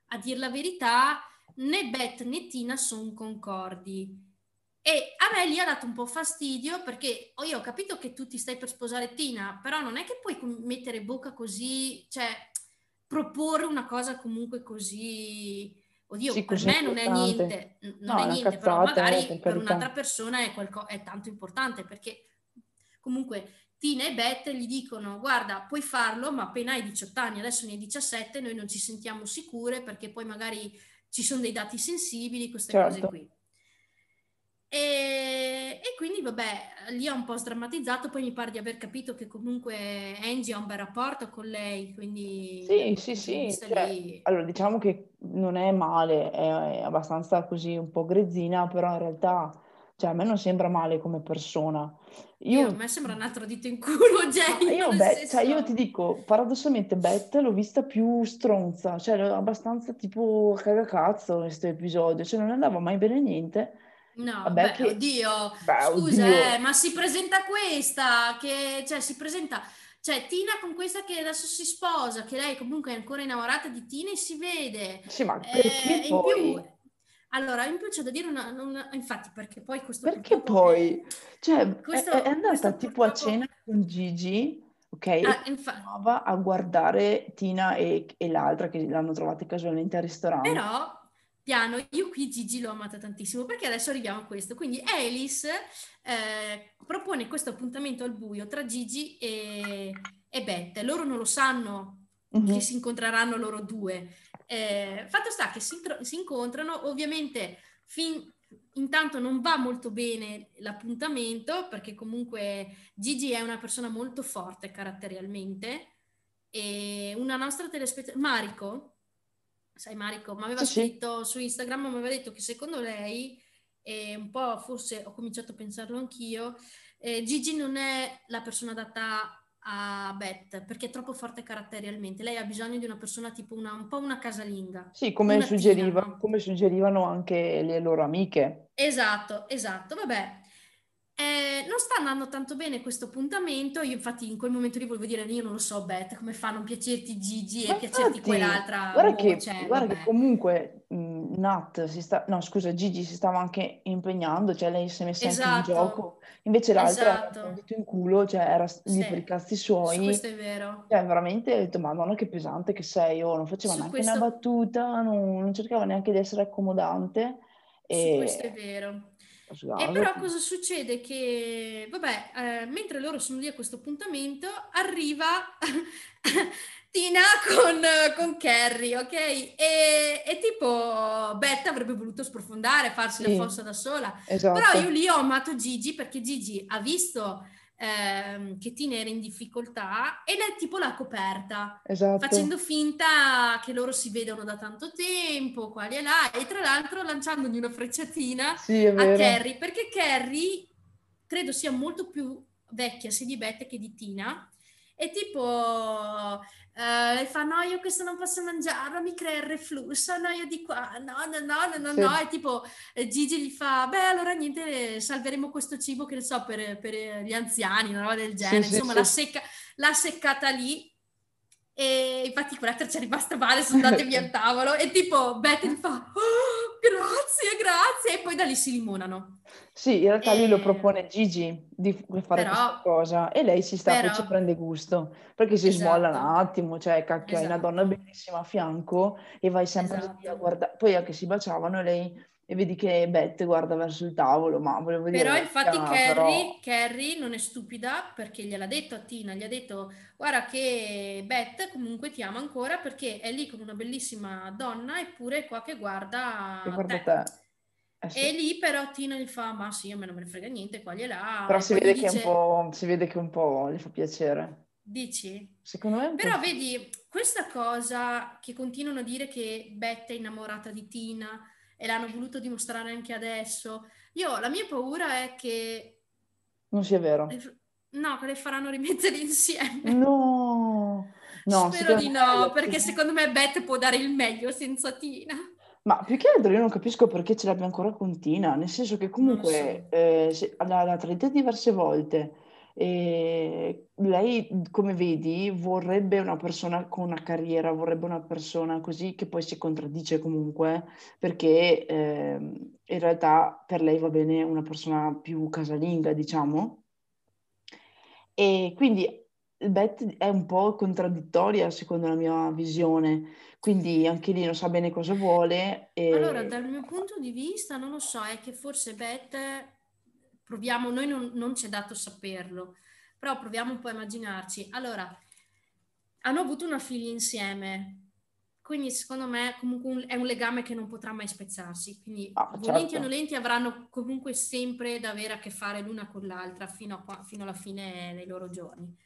[SPEAKER 2] a dir la verità, né Beth né Tina sono concordi. E a me lì ha dato un po' fastidio perché oh, io ho capito che tu ti stai per sposare Tina, però non è che puoi mettere bocca così, cioè proporre una cosa comunque così... Oddio,
[SPEAKER 1] Sì,
[SPEAKER 2] per me non è niente, non
[SPEAKER 1] No,
[SPEAKER 2] è niente, però
[SPEAKER 1] cazzata, eh,
[SPEAKER 2] magari
[SPEAKER 1] per
[SPEAKER 2] un'altra persona è, qualco- è tanto importante perché comunque Tina e Beth gli dicono guarda puoi farlo ma appena hai 18 anni adesso ne hai 17 noi non ci sentiamo sicure perché poi magari ci sono dei dati sensibili queste cose
[SPEAKER 1] Certo.
[SPEAKER 2] qui e, e quindi vabbè lì ha un po' sdrammatizzato poi mi pare di aver capito che comunque Angie ha un bel rapporto con lei quindi
[SPEAKER 1] Sì, sì, sì, cioè,
[SPEAKER 2] lì
[SPEAKER 1] allora diciamo che non è male, è, è abbastanza così un po' grezzina, però in realtà, cioè, a me non sembra male come persona.
[SPEAKER 2] io a
[SPEAKER 1] Io,
[SPEAKER 2] me sembra un altro dito in culo Jane
[SPEAKER 1] io, Beth, cioè, io ti dico, paradossalmente Beth l'ho vista più stronza, cioè abbastanza tipo cagacazzo in questo episodio, cioè non andava mai bene niente.
[SPEAKER 2] No,
[SPEAKER 1] Vabbè
[SPEAKER 2] beh,
[SPEAKER 1] che,
[SPEAKER 2] oddio,
[SPEAKER 1] beh,
[SPEAKER 2] scusa, eh,
[SPEAKER 1] oddio,
[SPEAKER 2] ma si presenta questa, che, cioè, si presenta, cioè, Tina con questa che adesso si sposa, che lei comunque è ancora innamorata di Tina e si vede.
[SPEAKER 1] sì, ma perché
[SPEAKER 2] Eh, in più,
[SPEAKER 1] poi?
[SPEAKER 2] Allora, in più c'è da dire una, una- infatti, perché poi questo
[SPEAKER 1] Perché
[SPEAKER 2] è,
[SPEAKER 1] poi, cioè, è, è
[SPEAKER 2] questo,
[SPEAKER 1] andata
[SPEAKER 2] questo
[SPEAKER 1] tipo a
[SPEAKER 2] purtroppo,
[SPEAKER 1] cena con Gigi, ok, e
[SPEAKER 2] ah, infa-
[SPEAKER 1] a guardare Tina e, e l'altra che l'hanno trovate casualmente al ristorante.
[SPEAKER 2] Però, piano, io qui Gigi l'ho amata tantissimo perché adesso arriviamo a questo. Quindi Alice eh, propone questo appuntamento al buio tra Gigi e, e Bette. Loro non lo sanno mm-hmm. che si incontreranno loro due. Eh, fatto sta che si, si incontrano, ovviamente fin, intanto non va molto bene l'appuntamento perché comunque Gigi è una persona molto forte caratterialmente e una nostra telespettatrice, Marico, sai Marico, mi aveva sì, scritto sì. su Instagram, mi aveva detto che secondo lei, e un po' forse ho cominciato a pensarlo anch'io, eh, Gigi non è la persona adatta a Beth perché è troppo forte caratterialmente. Lei ha bisogno di una persona tipo una, un po' una casalinga.
[SPEAKER 1] Sì, come, suggeriva, come suggerivano anche le loro amiche.
[SPEAKER 2] Esatto, esatto. Vabbè, eh, non sta andando tanto bene questo appuntamento, io infatti in quel momento lì volevo dire, io non lo so Beth, come fa a non piacerti Gigi e Ma piacerti infatti, quell'altra?
[SPEAKER 1] Guarda, oh, che, cioè, guarda che, comunque mh, Nat si sta, no scusa, Gigi si stava anche impegnando, cioè lei si è messa esatto. anche in gioco, invece l'altra esatto. dito in culo, cioè era lì sì. per i cazzi suoi. Su
[SPEAKER 2] questo è vero.
[SPEAKER 1] Cioè veramente ho detto, madonna che pesante che sei, oh, non faceva Su neanche questo... una battuta, non, non cercava neanche di essere accomodante.
[SPEAKER 2] E... Su questo è vero. E però cosa succede? Che, vabbè, eh, mentre loro sono lì a questo appuntamento, arriva Tina con, con Carrie, ok? E, e, tipo Beth avrebbe voluto sprofondare, farsi sì. la fossa da sola. Esatto. Però io lì ho amato Gigi perché Gigi ha visto ehm, che Tina era in difficoltà e lei tipo l'ha coperta, esatto. facendo finta che loro si vedono da tanto tempo, qua e là, e tra l'altro lanciandogli una frecciatina sì, a Carrie, perché Carrie credo sia molto più vecchia sia di Bette che di Tina, e tipo Uh, lei fa no io questo non posso mangiarlo mi crea il reflusso no io di qua no no no no no, sì. no. e tipo eh, Gigi gli fa beh allora niente salveremo questo cibo che ne so per, per gli anziani una roba del genere sì, insomma sì, l'ha, secca, l'ha seccata lì e infatti quell'altra ci è rimasta male, sono andate via al tavolo e tipo Beth gli fa oh, grazie, grazie e poi da lì si limonano.
[SPEAKER 1] Sì, in realtà e... lui lo propone Gigi di fare però, questa cosa e lei si sta però, ci prende gusto perché si esatto. smolla un esatto. attimo, cioè cacchio, esatto. hai una donna bellissima a fianco e vai sempre esatto. a guardare, poi anche si baciavano e lei e vedi che Beth guarda verso il tavolo, ma volevo dire...
[SPEAKER 2] Però infatti Carrie, però... Carrie, non è stupida perché gliel'ha detto a Tina, gli ha detto guarda che Beth comunque ti ama ancora perché è lì con una bellissima donna eppure è qua che guarda,
[SPEAKER 1] che guarda te. te.
[SPEAKER 2] Eh sì. E lì però Tina gli fa ma sì, a me non me ne frega niente, qua gliela...
[SPEAKER 1] Però si vede, dice... che un si vede che un po' gli fa piacere.
[SPEAKER 2] Dici?
[SPEAKER 1] Secondo me...
[SPEAKER 2] Però vedi, questa cosa che continuano a dire che Beth è innamorata di Tina e l'hanno voluto dimostrare anche adesso. Io la mia paura è che...
[SPEAKER 1] Non sia vero.
[SPEAKER 2] No, che le faranno rimettere insieme.
[SPEAKER 1] No,
[SPEAKER 2] no Spero di no, perché secondo me Beth può dare il meglio senza Tina.
[SPEAKER 1] Ma più che altro io non capisco perché ce l'abbia ancora con Tina, nel senso che comunque so. eh, l'ha, l'ha tradita diverse volte e lei, come vedi, vorrebbe una persona con una carriera, vorrebbe una persona così che poi si contraddice comunque, perché eh, in realtà per lei va bene una persona più casalinga, diciamo. E quindi Beth è un po' contraddittoria secondo la mia visione, quindi anche lì non sa bene cosa vuole.
[SPEAKER 2] E... Allora, dal mio punto di vista, non lo so, è che forse Beth proviamo, noi non, non ci è dato saperlo, però proviamo un po' a immaginarci. Allora, hanno avuto una figlia insieme, quindi secondo me comunque un, è un legame che non potrà mai spezzarsi, quindi ah, volenti certo. o nolenti avranno comunque sempre da avere a che fare l'una con l'altra fino, a, fino alla fine dei loro giorni.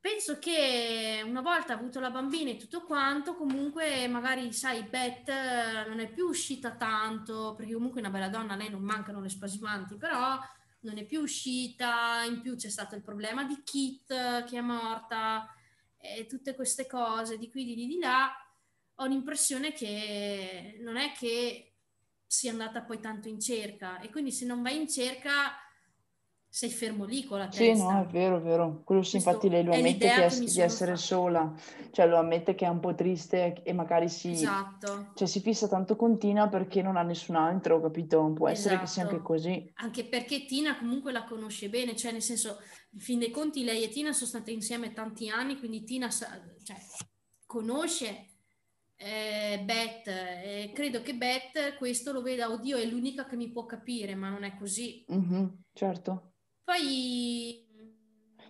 [SPEAKER 2] Penso che una volta avuto la bambina e tutto quanto, comunque magari, sai, Beth non è più uscita tanto, perché comunque è una bella donna, a lei non mancano le spasimanti, però non è più uscita, in più c'è stato il problema di Kit che è morta, e tutte queste cose di qui, di lì, di là, ho l'impressione che non è che sia andata poi tanto in cerca e quindi se non vai in cerca sei fermo lì con la testa.
[SPEAKER 1] Sì, no, è vero, è vero. Quello sì, infatti lei lo ammette che è, di essere fatta. sola, cioè lo ammette che è un po' triste e magari si,
[SPEAKER 2] esatto.
[SPEAKER 1] cioè, si fissa tanto con Tina perché non ha nessun altro, capito? Può esatto. essere che sia anche esatto. così.
[SPEAKER 2] Anche perché Tina comunque la conosce bene, cioè nel senso, in fin dei conti lei e Tina sono state insieme tanti anni, quindi Tina sa, cioè, conosce eh, Beth, eh, credo che Beth questo lo veda, oddio, è l'unica che mi può capire, ma non è così.
[SPEAKER 1] Mm-hmm, certo.
[SPEAKER 2] Poi...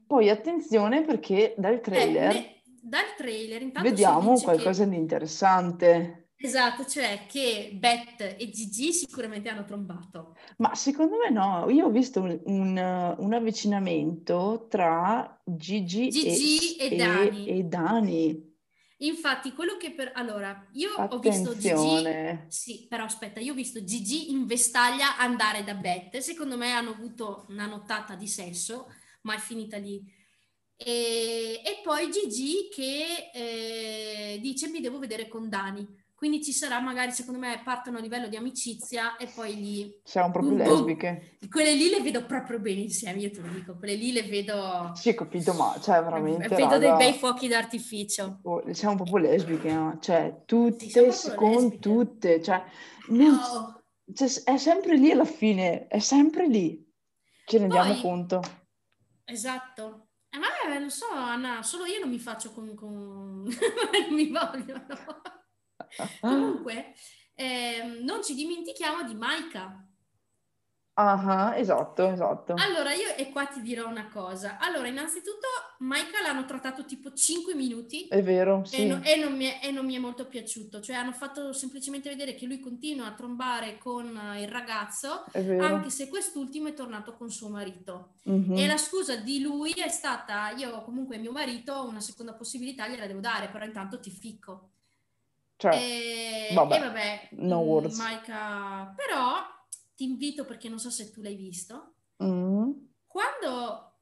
[SPEAKER 1] Poi attenzione perché dal
[SPEAKER 2] eh,
[SPEAKER 1] trailer,
[SPEAKER 2] ne- dal trailer intanto
[SPEAKER 1] vediamo qualcosa
[SPEAKER 2] che...
[SPEAKER 1] di interessante.
[SPEAKER 2] Esatto, cioè che Beth e Gigi sicuramente hanno trombato.
[SPEAKER 1] Ma secondo me no, io ho visto un, un, un avvicinamento tra Gigi,
[SPEAKER 2] Gigi e
[SPEAKER 1] e-
[SPEAKER 2] Dani.
[SPEAKER 1] e Dani.
[SPEAKER 2] Infatti, quello che per... Allora, io ho visto Gigi...
[SPEAKER 1] Attenzione.
[SPEAKER 2] Sì, però aspetta, io ho visto Gigi in vestaglia andare da Beth. Secondo me hanno avuto una nottata di sesso, ma è finita lì. E, e poi Gigi che eh, dice mi devo vedere con Dani. Quindi ci sarà magari, secondo me, partono a livello di amicizia e poi lì...
[SPEAKER 1] Siamo proprio
[SPEAKER 2] Boom, boom.
[SPEAKER 1] lesbiche.
[SPEAKER 2] Quelle lì le vedo proprio bene insieme, io te lo dico. Quelle lì le vedo...
[SPEAKER 1] Sì, capito, ma cioè veramente,
[SPEAKER 2] Vedo dei
[SPEAKER 1] raga,
[SPEAKER 2] bei fuochi d'artificio.
[SPEAKER 1] oh, siamo proprio lesbiche, no? Cioè, tutte con
[SPEAKER 2] lesbiche.
[SPEAKER 1] tutte, cioè, non-
[SPEAKER 2] Oh.
[SPEAKER 1] cioè, è sempre lì alla fine, è sempre lì. Ci rendiamo
[SPEAKER 2] Poi-
[SPEAKER 1] conto.
[SPEAKER 2] Esatto. Eh, ma eh, lo so, Anna, solo io non mi faccio con... con... non mi vogliono. Comunque, ehm, non ci dimentichiamo di Maika.
[SPEAKER 1] Ah, esatto, esatto.
[SPEAKER 2] Allora, io e qua ti dirò una cosa. Allora, innanzitutto, Maika l'hanno trattato tipo 5 minuti
[SPEAKER 1] È vero,
[SPEAKER 2] e,
[SPEAKER 1] sì.
[SPEAKER 2] no- e non mi è, e non mi è molto piaciuto. Cioè, hanno fatto semplicemente vedere che lui continua a trombare con eh, il ragazzo, anche se quest'ultimo è tornato con suo marito.
[SPEAKER 1] Mhm.
[SPEAKER 2] E la scusa di lui è stata: Io comunque mio marito una seconda possibilità gliela devo dare, però intanto ti ficco.
[SPEAKER 1] Cioè,
[SPEAKER 2] E
[SPEAKER 1] vabbè,
[SPEAKER 2] e vabbè,
[SPEAKER 1] no
[SPEAKER 2] mm,
[SPEAKER 1] words.
[SPEAKER 2] Maika, però ti invito perché non so se tu l'hai visto.
[SPEAKER 1] mm,
[SPEAKER 2] Quando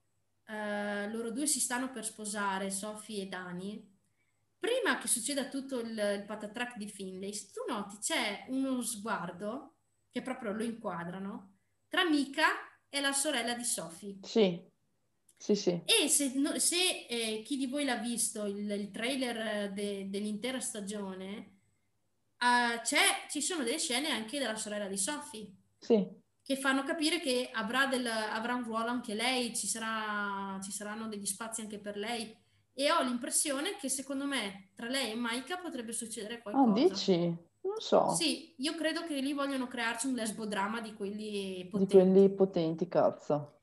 [SPEAKER 2] eh, loro due si stanno per sposare, Sophie e Dani, prima che succeda tutto il, il patatrack di Finlay, se tu noti c'è uno sguardo che proprio lo inquadrano tra Mika e la sorella di Sophie.
[SPEAKER 1] sì, sì, sì.
[SPEAKER 2] E se, no- se, eh, chi di voi l'ha visto il, il trailer eh, de- dell'intera stagione, ah, c'è- ci sono delle scene anche della sorella di Sophie
[SPEAKER 1] Sì,
[SPEAKER 2] che fanno capire che avrà, del- avrà un ruolo anche lei, ci, sarà- ci saranno degli spazi anche per lei. E ho l'impressione che secondo me tra lei e Maika potrebbe succedere
[SPEAKER 1] ah,
[SPEAKER 2] qualcosa.
[SPEAKER 1] dici? Non so,
[SPEAKER 2] Sì, io credo che lì vogliono crearci un lesbodramma di quelli
[SPEAKER 1] di
[SPEAKER 2] potenti.
[SPEAKER 1] quelli potenti, cazzo.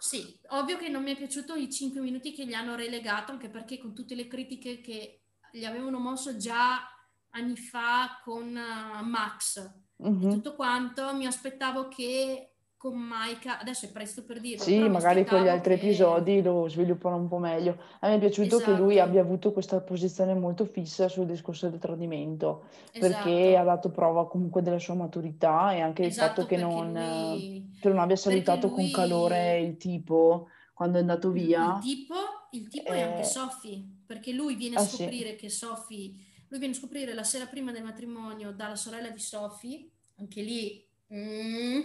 [SPEAKER 2] Sì, ovvio che non mi è piaciuto i 5 minuti che gli hanno relegato, anche perché con tutte le critiche che gli avevano mosso già anni fa con eh, Max e
[SPEAKER 1] Mhm.
[SPEAKER 2] tutto quanto, mi aspettavo che con Maika, adesso è presto per dirlo,
[SPEAKER 1] Sì, magari con gli altri
[SPEAKER 2] che-
[SPEAKER 1] episodi lo sviluppano un po' meglio. A me è piaciuto che lui
[SPEAKER 2] Esatto.
[SPEAKER 1] abbia avuto questa posizione molto fissa sul discorso del tradimento, perché
[SPEAKER 2] Esatto.
[SPEAKER 1] ha dato prova comunque della sua maturità e anche il
[SPEAKER 2] Esatto,
[SPEAKER 1] fatto che
[SPEAKER 2] perché
[SPEAKER 1] non, eh,
[SPEAKER 2] lui-
[SPEAKER 1] che non abbia
[SPEAKER 2] perché
[SPEAKER 1] salutato con
[SPEAKER 2] lui-
[SPEAKER 1] calore il tipo quando è andato via.
[SPEAKER 2] Il tipo, il tipo è anche
[SPEAKER 1] Eh,
[SPEAKER 2] Sophie, perché lui viene a
[SPEAKER 1] ah, sì.
[SPEAKER 2] scoprire che Sophie, lui viene a scoprire la sera prima del matrimonio dalla sorella di Sophie, anche lì, mm,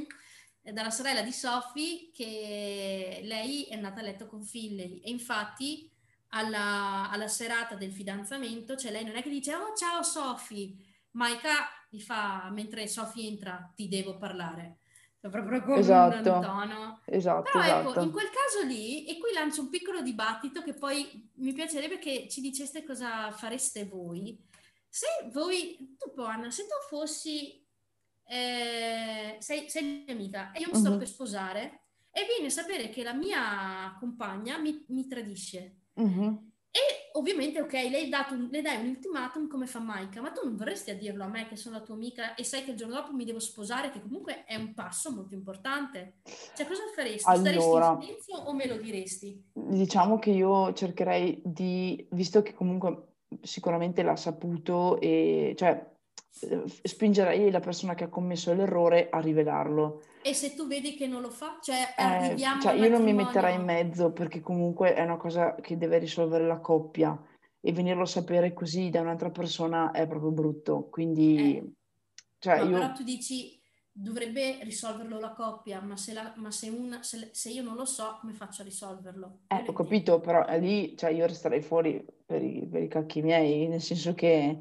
[SPEAKER 2] dalla sorella di Sophie che lei è andata a letto con Finlay e infatti alla, alla serata del fidanzamento, cioè lei non è che dice oh ciao Sophie, Maika gli fa mentre Sophie entra ti devo parlare, Cioè, proprio con un
[SPEAKER 1] Esatto.
[SPEAKER 2] tono.
[SPEAKER 1] Esatto,
[SPEAKER 2] Però ecco,
[SPEAKER 1] esatto.
[SPEAKER 2] in quel caso lì, e qui lancio un piccolo dibattito che poi mi piacerebbe che ci diceste cosa fareste voi. Se voi, tu Anna, se tu fossi, eh, sei, sei mia amica e io mi sto
[SPEAKER 1] Mhm.
[SPEAKER 2] per sposare e vieni a sapere che la mia compagna mi, mi tradisce.
[SPEAKER 1] Mhm.
[SPEAKER 2] E ovviamente, ok, lei un- le dai un ultimatum come fa Maika, ma tu non vorresti a dirlo a me che sono la tua amica e sai che il giorno dopo mi devo sposare, che comunque è un passo molto importante. Cioè, cosa faresti? Staresti
[SPEAKER 1] Allora.
[SPEAKER 2] in silenzio o me lo diresti?
[SPEAKER 1] Diciamo che io cercherei di, visto che comunque sicuramente l'ha saputo, e cioè spingerei la persona che ha commesso l'errore a rivelarlo.
[SPEAKER 2] E se tu vedi che non lo fa? Cioè,
[SPEAKER 1] Eh,
[SPEAKER 2] arriviamo
[SPEAKER 1] cioè
[SPEAKER 2] al
[SPEAKER 1] io non mi metterei in mezzo perché comunque è una cosa che deve risolvere la coppia e venirlo a sapere così da un'altra persona è proprio brutto. Quindi,
[SPEAKER 2] Eh.
[SPEAKER 1] cioè
[SPEAKER 2] No,
[SPEAKER 1] io...
[SPEAKER 2] però tu dici dovrebbe risolverlo la coppia, ma se, la- ma se, una, se, se io non lo so, come faccio a risolverlo?
[SPEAKER 1] Eh, ho capito, però lì, cioè io resterei fuori per i, per i cacchi miei, nel senso che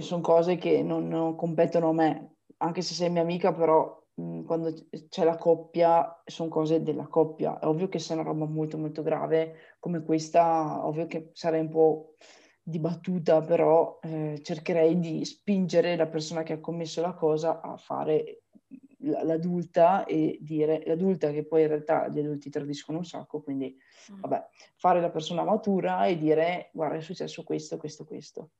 [SPEAKER 1] sono cose che non, non competono a me, anche se sei mia amica, però mh, quando c- c'è la coppia sono cose della coppia. È ovvio che se è una roba molto molto grave come questa, ovvio che sarei un po' di battuta, però eh, cercherei di spingere la persona che ha commesso la cosa a fare l'adulta e dire l'adulta che poi in realtà gli adulti tradiscono un sacco, quindi mm. vabbè, fare la persona matura e dire guarda è successo questo, questo, questo.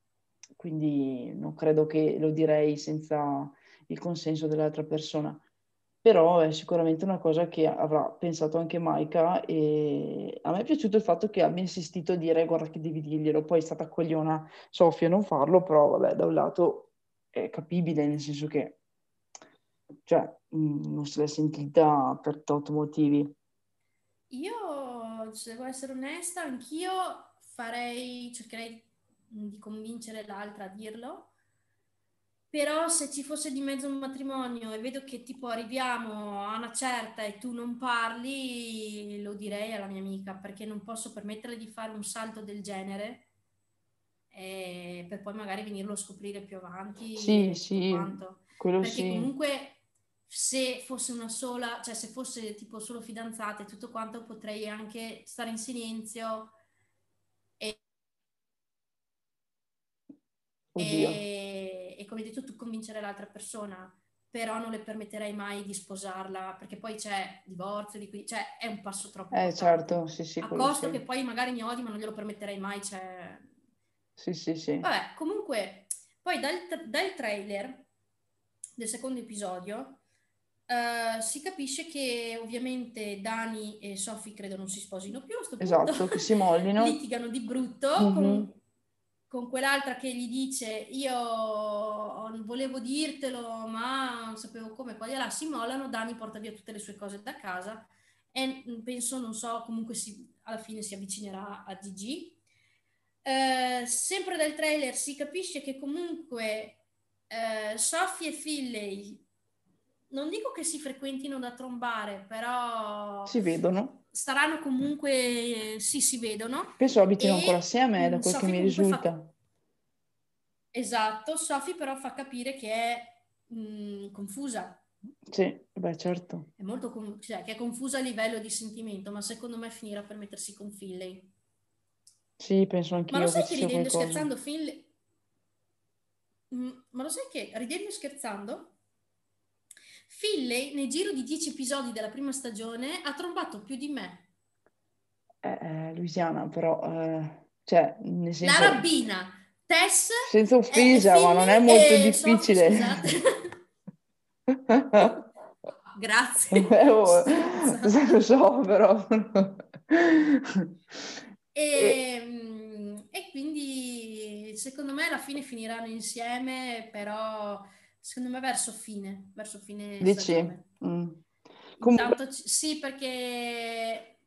[SPEAKER 1] Quindi non credo che lo direi senza il consenso dell'altra persona però è sicuramente una cosa che avrà pensato anche Maika e a me è piaciuto il fatto che abbia insistito a dire guarda che devi dirglielo, poi è stata cogliona Sofia a non farlo, però vabbè da un lato è capibile nel senso che cioè, mm, non se l'è sentita per tot motivi.
[SPEAKER 2] Io, se devo essere onesta, anch'io farei, cercherei di convincere l'altra a dirlo, però se ci fosse di mezzo un matrimonio e vedo che tipo arriviamo a una certa e tu non parli, lo direi alla mia amica perché non posso permettere di fare un salto del genere per poi magari venirlo a scoprire più avanti.
[SPEAKER 1] Sì, sì,
[SPEAKER 2] quello perché sì. comunque se fosse una sola, cioè se fosse tipo solo fidanzate e tutto quanto potrei anche stare in silenzio e,
[SPEAKER 1] Oddio.
[SPEAKER 2] E, e come detto tu convincere l'altra persona però non le permetterei mai di sposarla perché poi c'è divorzio di qui, cioè è un passo troppo
[SPEAKER 1] eh certo sì sì
[SPEAKER 2] a costo sì. che poi magari mi odi ma non glielo permetterei mai cioè...
[SPEAKER 1] sì sì sì
[SPEAKER 2] vabbè comunque poi dal, dal trailer del secondo episodio Uh, si capisce che ovviamente Dani e Sophie credo non si sposino più a questo
[SPEAKER 1] punto. Esatto, che si mollino.
[SPEAKER 2] Litigano di brutto mm-hmm. con, con, quell'altra che gli dice io volevo dirtelo ma non sapevo come, poi là si mollano, Dani porta via tutte le sue cose da casa e penso, non so, comunque si, alla fine si avvicinerà a Gigi. Uh, sempre dal trailer si capisce che comunque uh, Sophie e Finley non dico che si frequentino da trombare, però...
[SPEAKER 1] Si vedono.
[SPEAKER 2] Staranno comunque, sì, si vedono.
[SPEAKER 1] Penso abitino e ancora assieme, da quel Sophie che mi risulta. Fa...
[SPEAKER 2] Esatto, Sophie però fa capire che è mh, mm, confusa.
[SPEAKER 1] Sì, beh, certo.
[SPEAKER 2] È molto con... cioè, che è confusa a livello di sentimento, ma secondo me finirà per mettersi con Finley.
[SPEAKER 1] Sì, penso anche io.
[SPEAKER 2] Ma lo sai che ridendo e scherzando Finley... Mm, ma lo sai che ridendo e scherzando Finley, nel giro di dieci episodi della prima stagione, ha trombato più di me.
[SPEAKER 1] Eh, eh, Louisiana, però, eh, cioè, nel senso...
[SPEAKER 2] La rabbina, Tess...
[SPEAKER 1] Senza offesa, ma non è molto difficile.
[SPEAKER 2] Grazie.
[SPEAKER 1] Eh, oh, lo so, però...
[SPEAKER 2] e, e... e quindi, secondo me, alla fine finiranno insieme, però secondo me verso fine, verso fine
[SPEAKER 1] Dici?
[SPEAKER 2] Mm. Comunque... Intanto, sì, perché...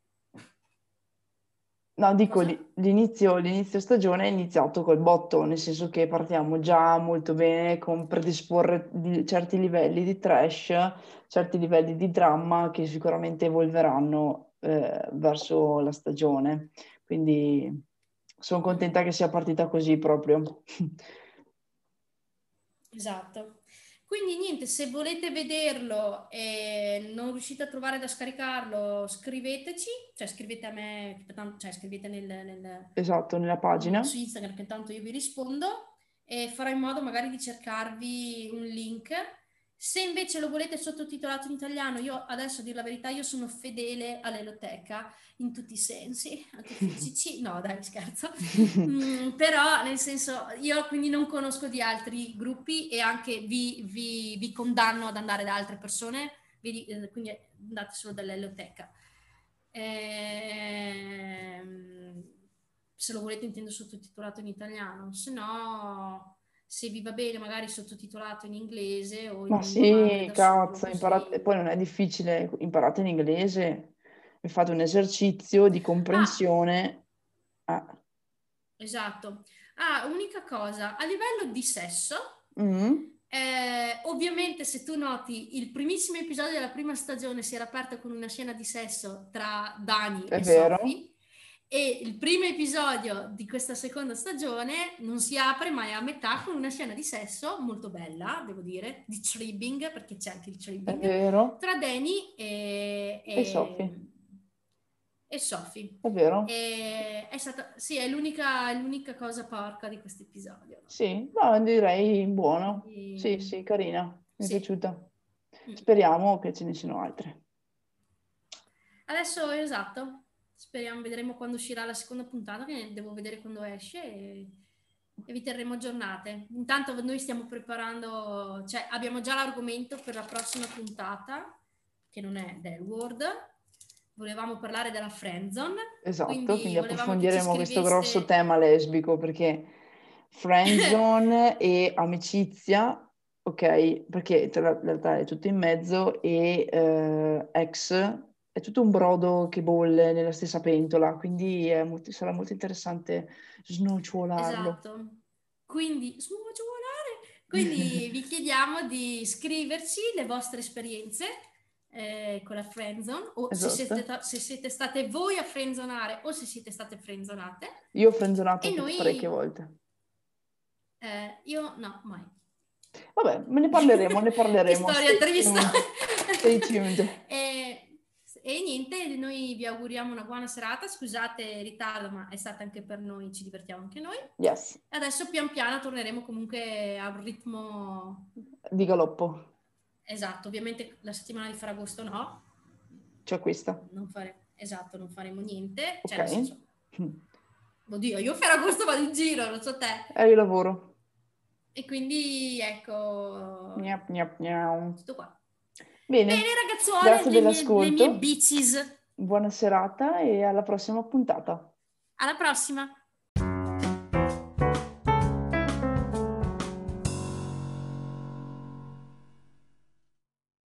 [SPEAKER 1] No, dico, l'inizio, l'inizio, stagione è iniziato col botto, nel senso che partiamo già molto bene con predisporre di certi livelli di trash, certi livelli di dramma che sicuramente evolveranno eh, verso la stagione. Quindi sono contenta che sia partita così proprio.
[SPEAKER 2] Esatto. Quindi niente, se volete vederlo e non riuscite a trovare da scaricarlo, scriveteci, cioè scrivete a me, cioè scrivete nel, nel
[SPEAKER 1] esatto, nella pagina.
[SPEAKER 2] su Instagram che tanto io vi rispondo. E farò in modo magari di cercarvi un link se invece lo volete sottotitolato in italiano, io adesso a dire la verità, io sono fedele all'Eloteca in tutti i sensi, anche fisici, no dai scherzo, mm, però nel senso io quindi non conosco di altri gruppi e anche vi, vi, vi condanno ad andare da altre persone, vi, eh, quindi andate solo dall'Eloteca. Ehm, se lo volete intendo sottotitolato in italiano, se no se vi va bene magari sottotitolato in inglese o in
[SPEAKER 1] Ma sì, cazzo, imparate, poi non è difficile, imparate in inglese e fate un esercizio di comprensione.
[SPEAKER 2] Ah. Ah. Esatto. Ah, unica cosa, a livello di sesso,
[SPEAKER 1] mm-hmm.
[SPEAKER 2] eh, ovviamente se tu noti il primissimo episodio della prima stagione si era aperto con una scena di sesso tra Dani è e vero. Sophie e il primo episodio di questa seconda stagione non si apre mai a metà con una scena di sesso molto bella, devo dire, di tribbing, perché c'è anche il tribbing,
[SPEAKER 1] tra
[SPEAKER 2] Danny e,
[SPEAKER 1] e, e Sophie.
[SPEAKER 2] e Sophie.
[SPEAKER 1] È vero?
[SPEAKER 2] E è stata, sì, è l'unica, l'unica cosa porca di questo episodio.
[SPEAKER 1] Sì, no, direi buono.
[SPEAKER 2] E...
[SPEAKER 1] Sì, sì, carina, mi
[SPEAKER 2] Sì.
[SPEAKER 1] è piaciuta.
[SPEAKER 2] Mm.
[SPEAKER 1] Speriamo che ce ne siano altre.
[SPEAKER 2] Adesso, esatto, speriamo, vedremo quando uscirà la seconda puntata, che devo vedere quando esce e, e vi terremo aggiornate. Intanto noi stiamo preparando, cioè abbiamo già l'argomento per la prossima puntata, che non è Del World. Volevamo parlare della friendzone.
[SPEAKER 1] Esatto,
[SPEAKER 2] Quindi
[SPEAKER 1] quindi, approfondiremo questo
[SPEAKER 2] scriveste-
[SPEAKER 1] grosso tema lesbico perché friendzone e amicizia, ok, perché tra in realtà è tutto in mezzo e eh, ex è tutto un brodo che bolle nella stessa pentola, quindi molto- sarà molto interessante snocciolarlo.
[SPEAKER 2] Esatto. Quindi, smuoggiolare. Quindi vi chiediamo di scriverci le vostre esperienze eh, con la friendzone o se,
[SPEAKER 1] Esatto.
[SPEAKER 2] siete, ta- se siete state voi a friendzonare o se siete state friendzonate.
[SPEAKER 1] Io ho frenzonato
[SPEAKER 2] E noi-
[SPEAKER 1] parecchie volte.
[SPEAKER 2] Eh, io no, mai.
[SPEAKER 1] Vabbè, ne parleremo, ne parleremo.
[SPEAKER 2] storia
[SPEAKER 1] Stay
[SPEAKER 2] triste.
[SPEAKER 1] Stay tuned.
[SPEAKER 2] e, e niente, noi vi auguriamo una buona serata. Scusate il ritardo, ma è stata anche per noi, ci divertiamo anche noi.
[SPEAKER 1] Yes,
[SPEAKER 2] Adesso pian piano torneremo comunque a un ritmo
[SPEAKER 1] di galoppo.
[SPEAKER 2] esatto. Ovviamente la settimana di Ferragosto no,
[SPEAKER 1] C'è questa.
[SPEAKER 2] non fare, esatto, non faremo niente. Cioè,
[SPEAKER 1] Ok.
[SPEAKER 2] nel senso, oddio, io Ferragosto vado in giro, non so te.
[SPEAKER 1] E io lavoro.
[SPEAKER 2] E quindi ecco,
[SPEAKER 1] Gnap, gnap, gnau.
[SPEAKER 2] tutto qua.
[SPEAKER 1] Bene,
[SPEAKER 2] Bene ragazzuole,
[SPEAKER 1] grazie
[SPEAKER 2] le mie,
[SPEAKER 1] dell'ascolto.
[SPEAKER 2] le mie bitches.
[SPEAKER 1] buona serata e alla prossima puntata.
[SPEAKER 2] Alla prossima!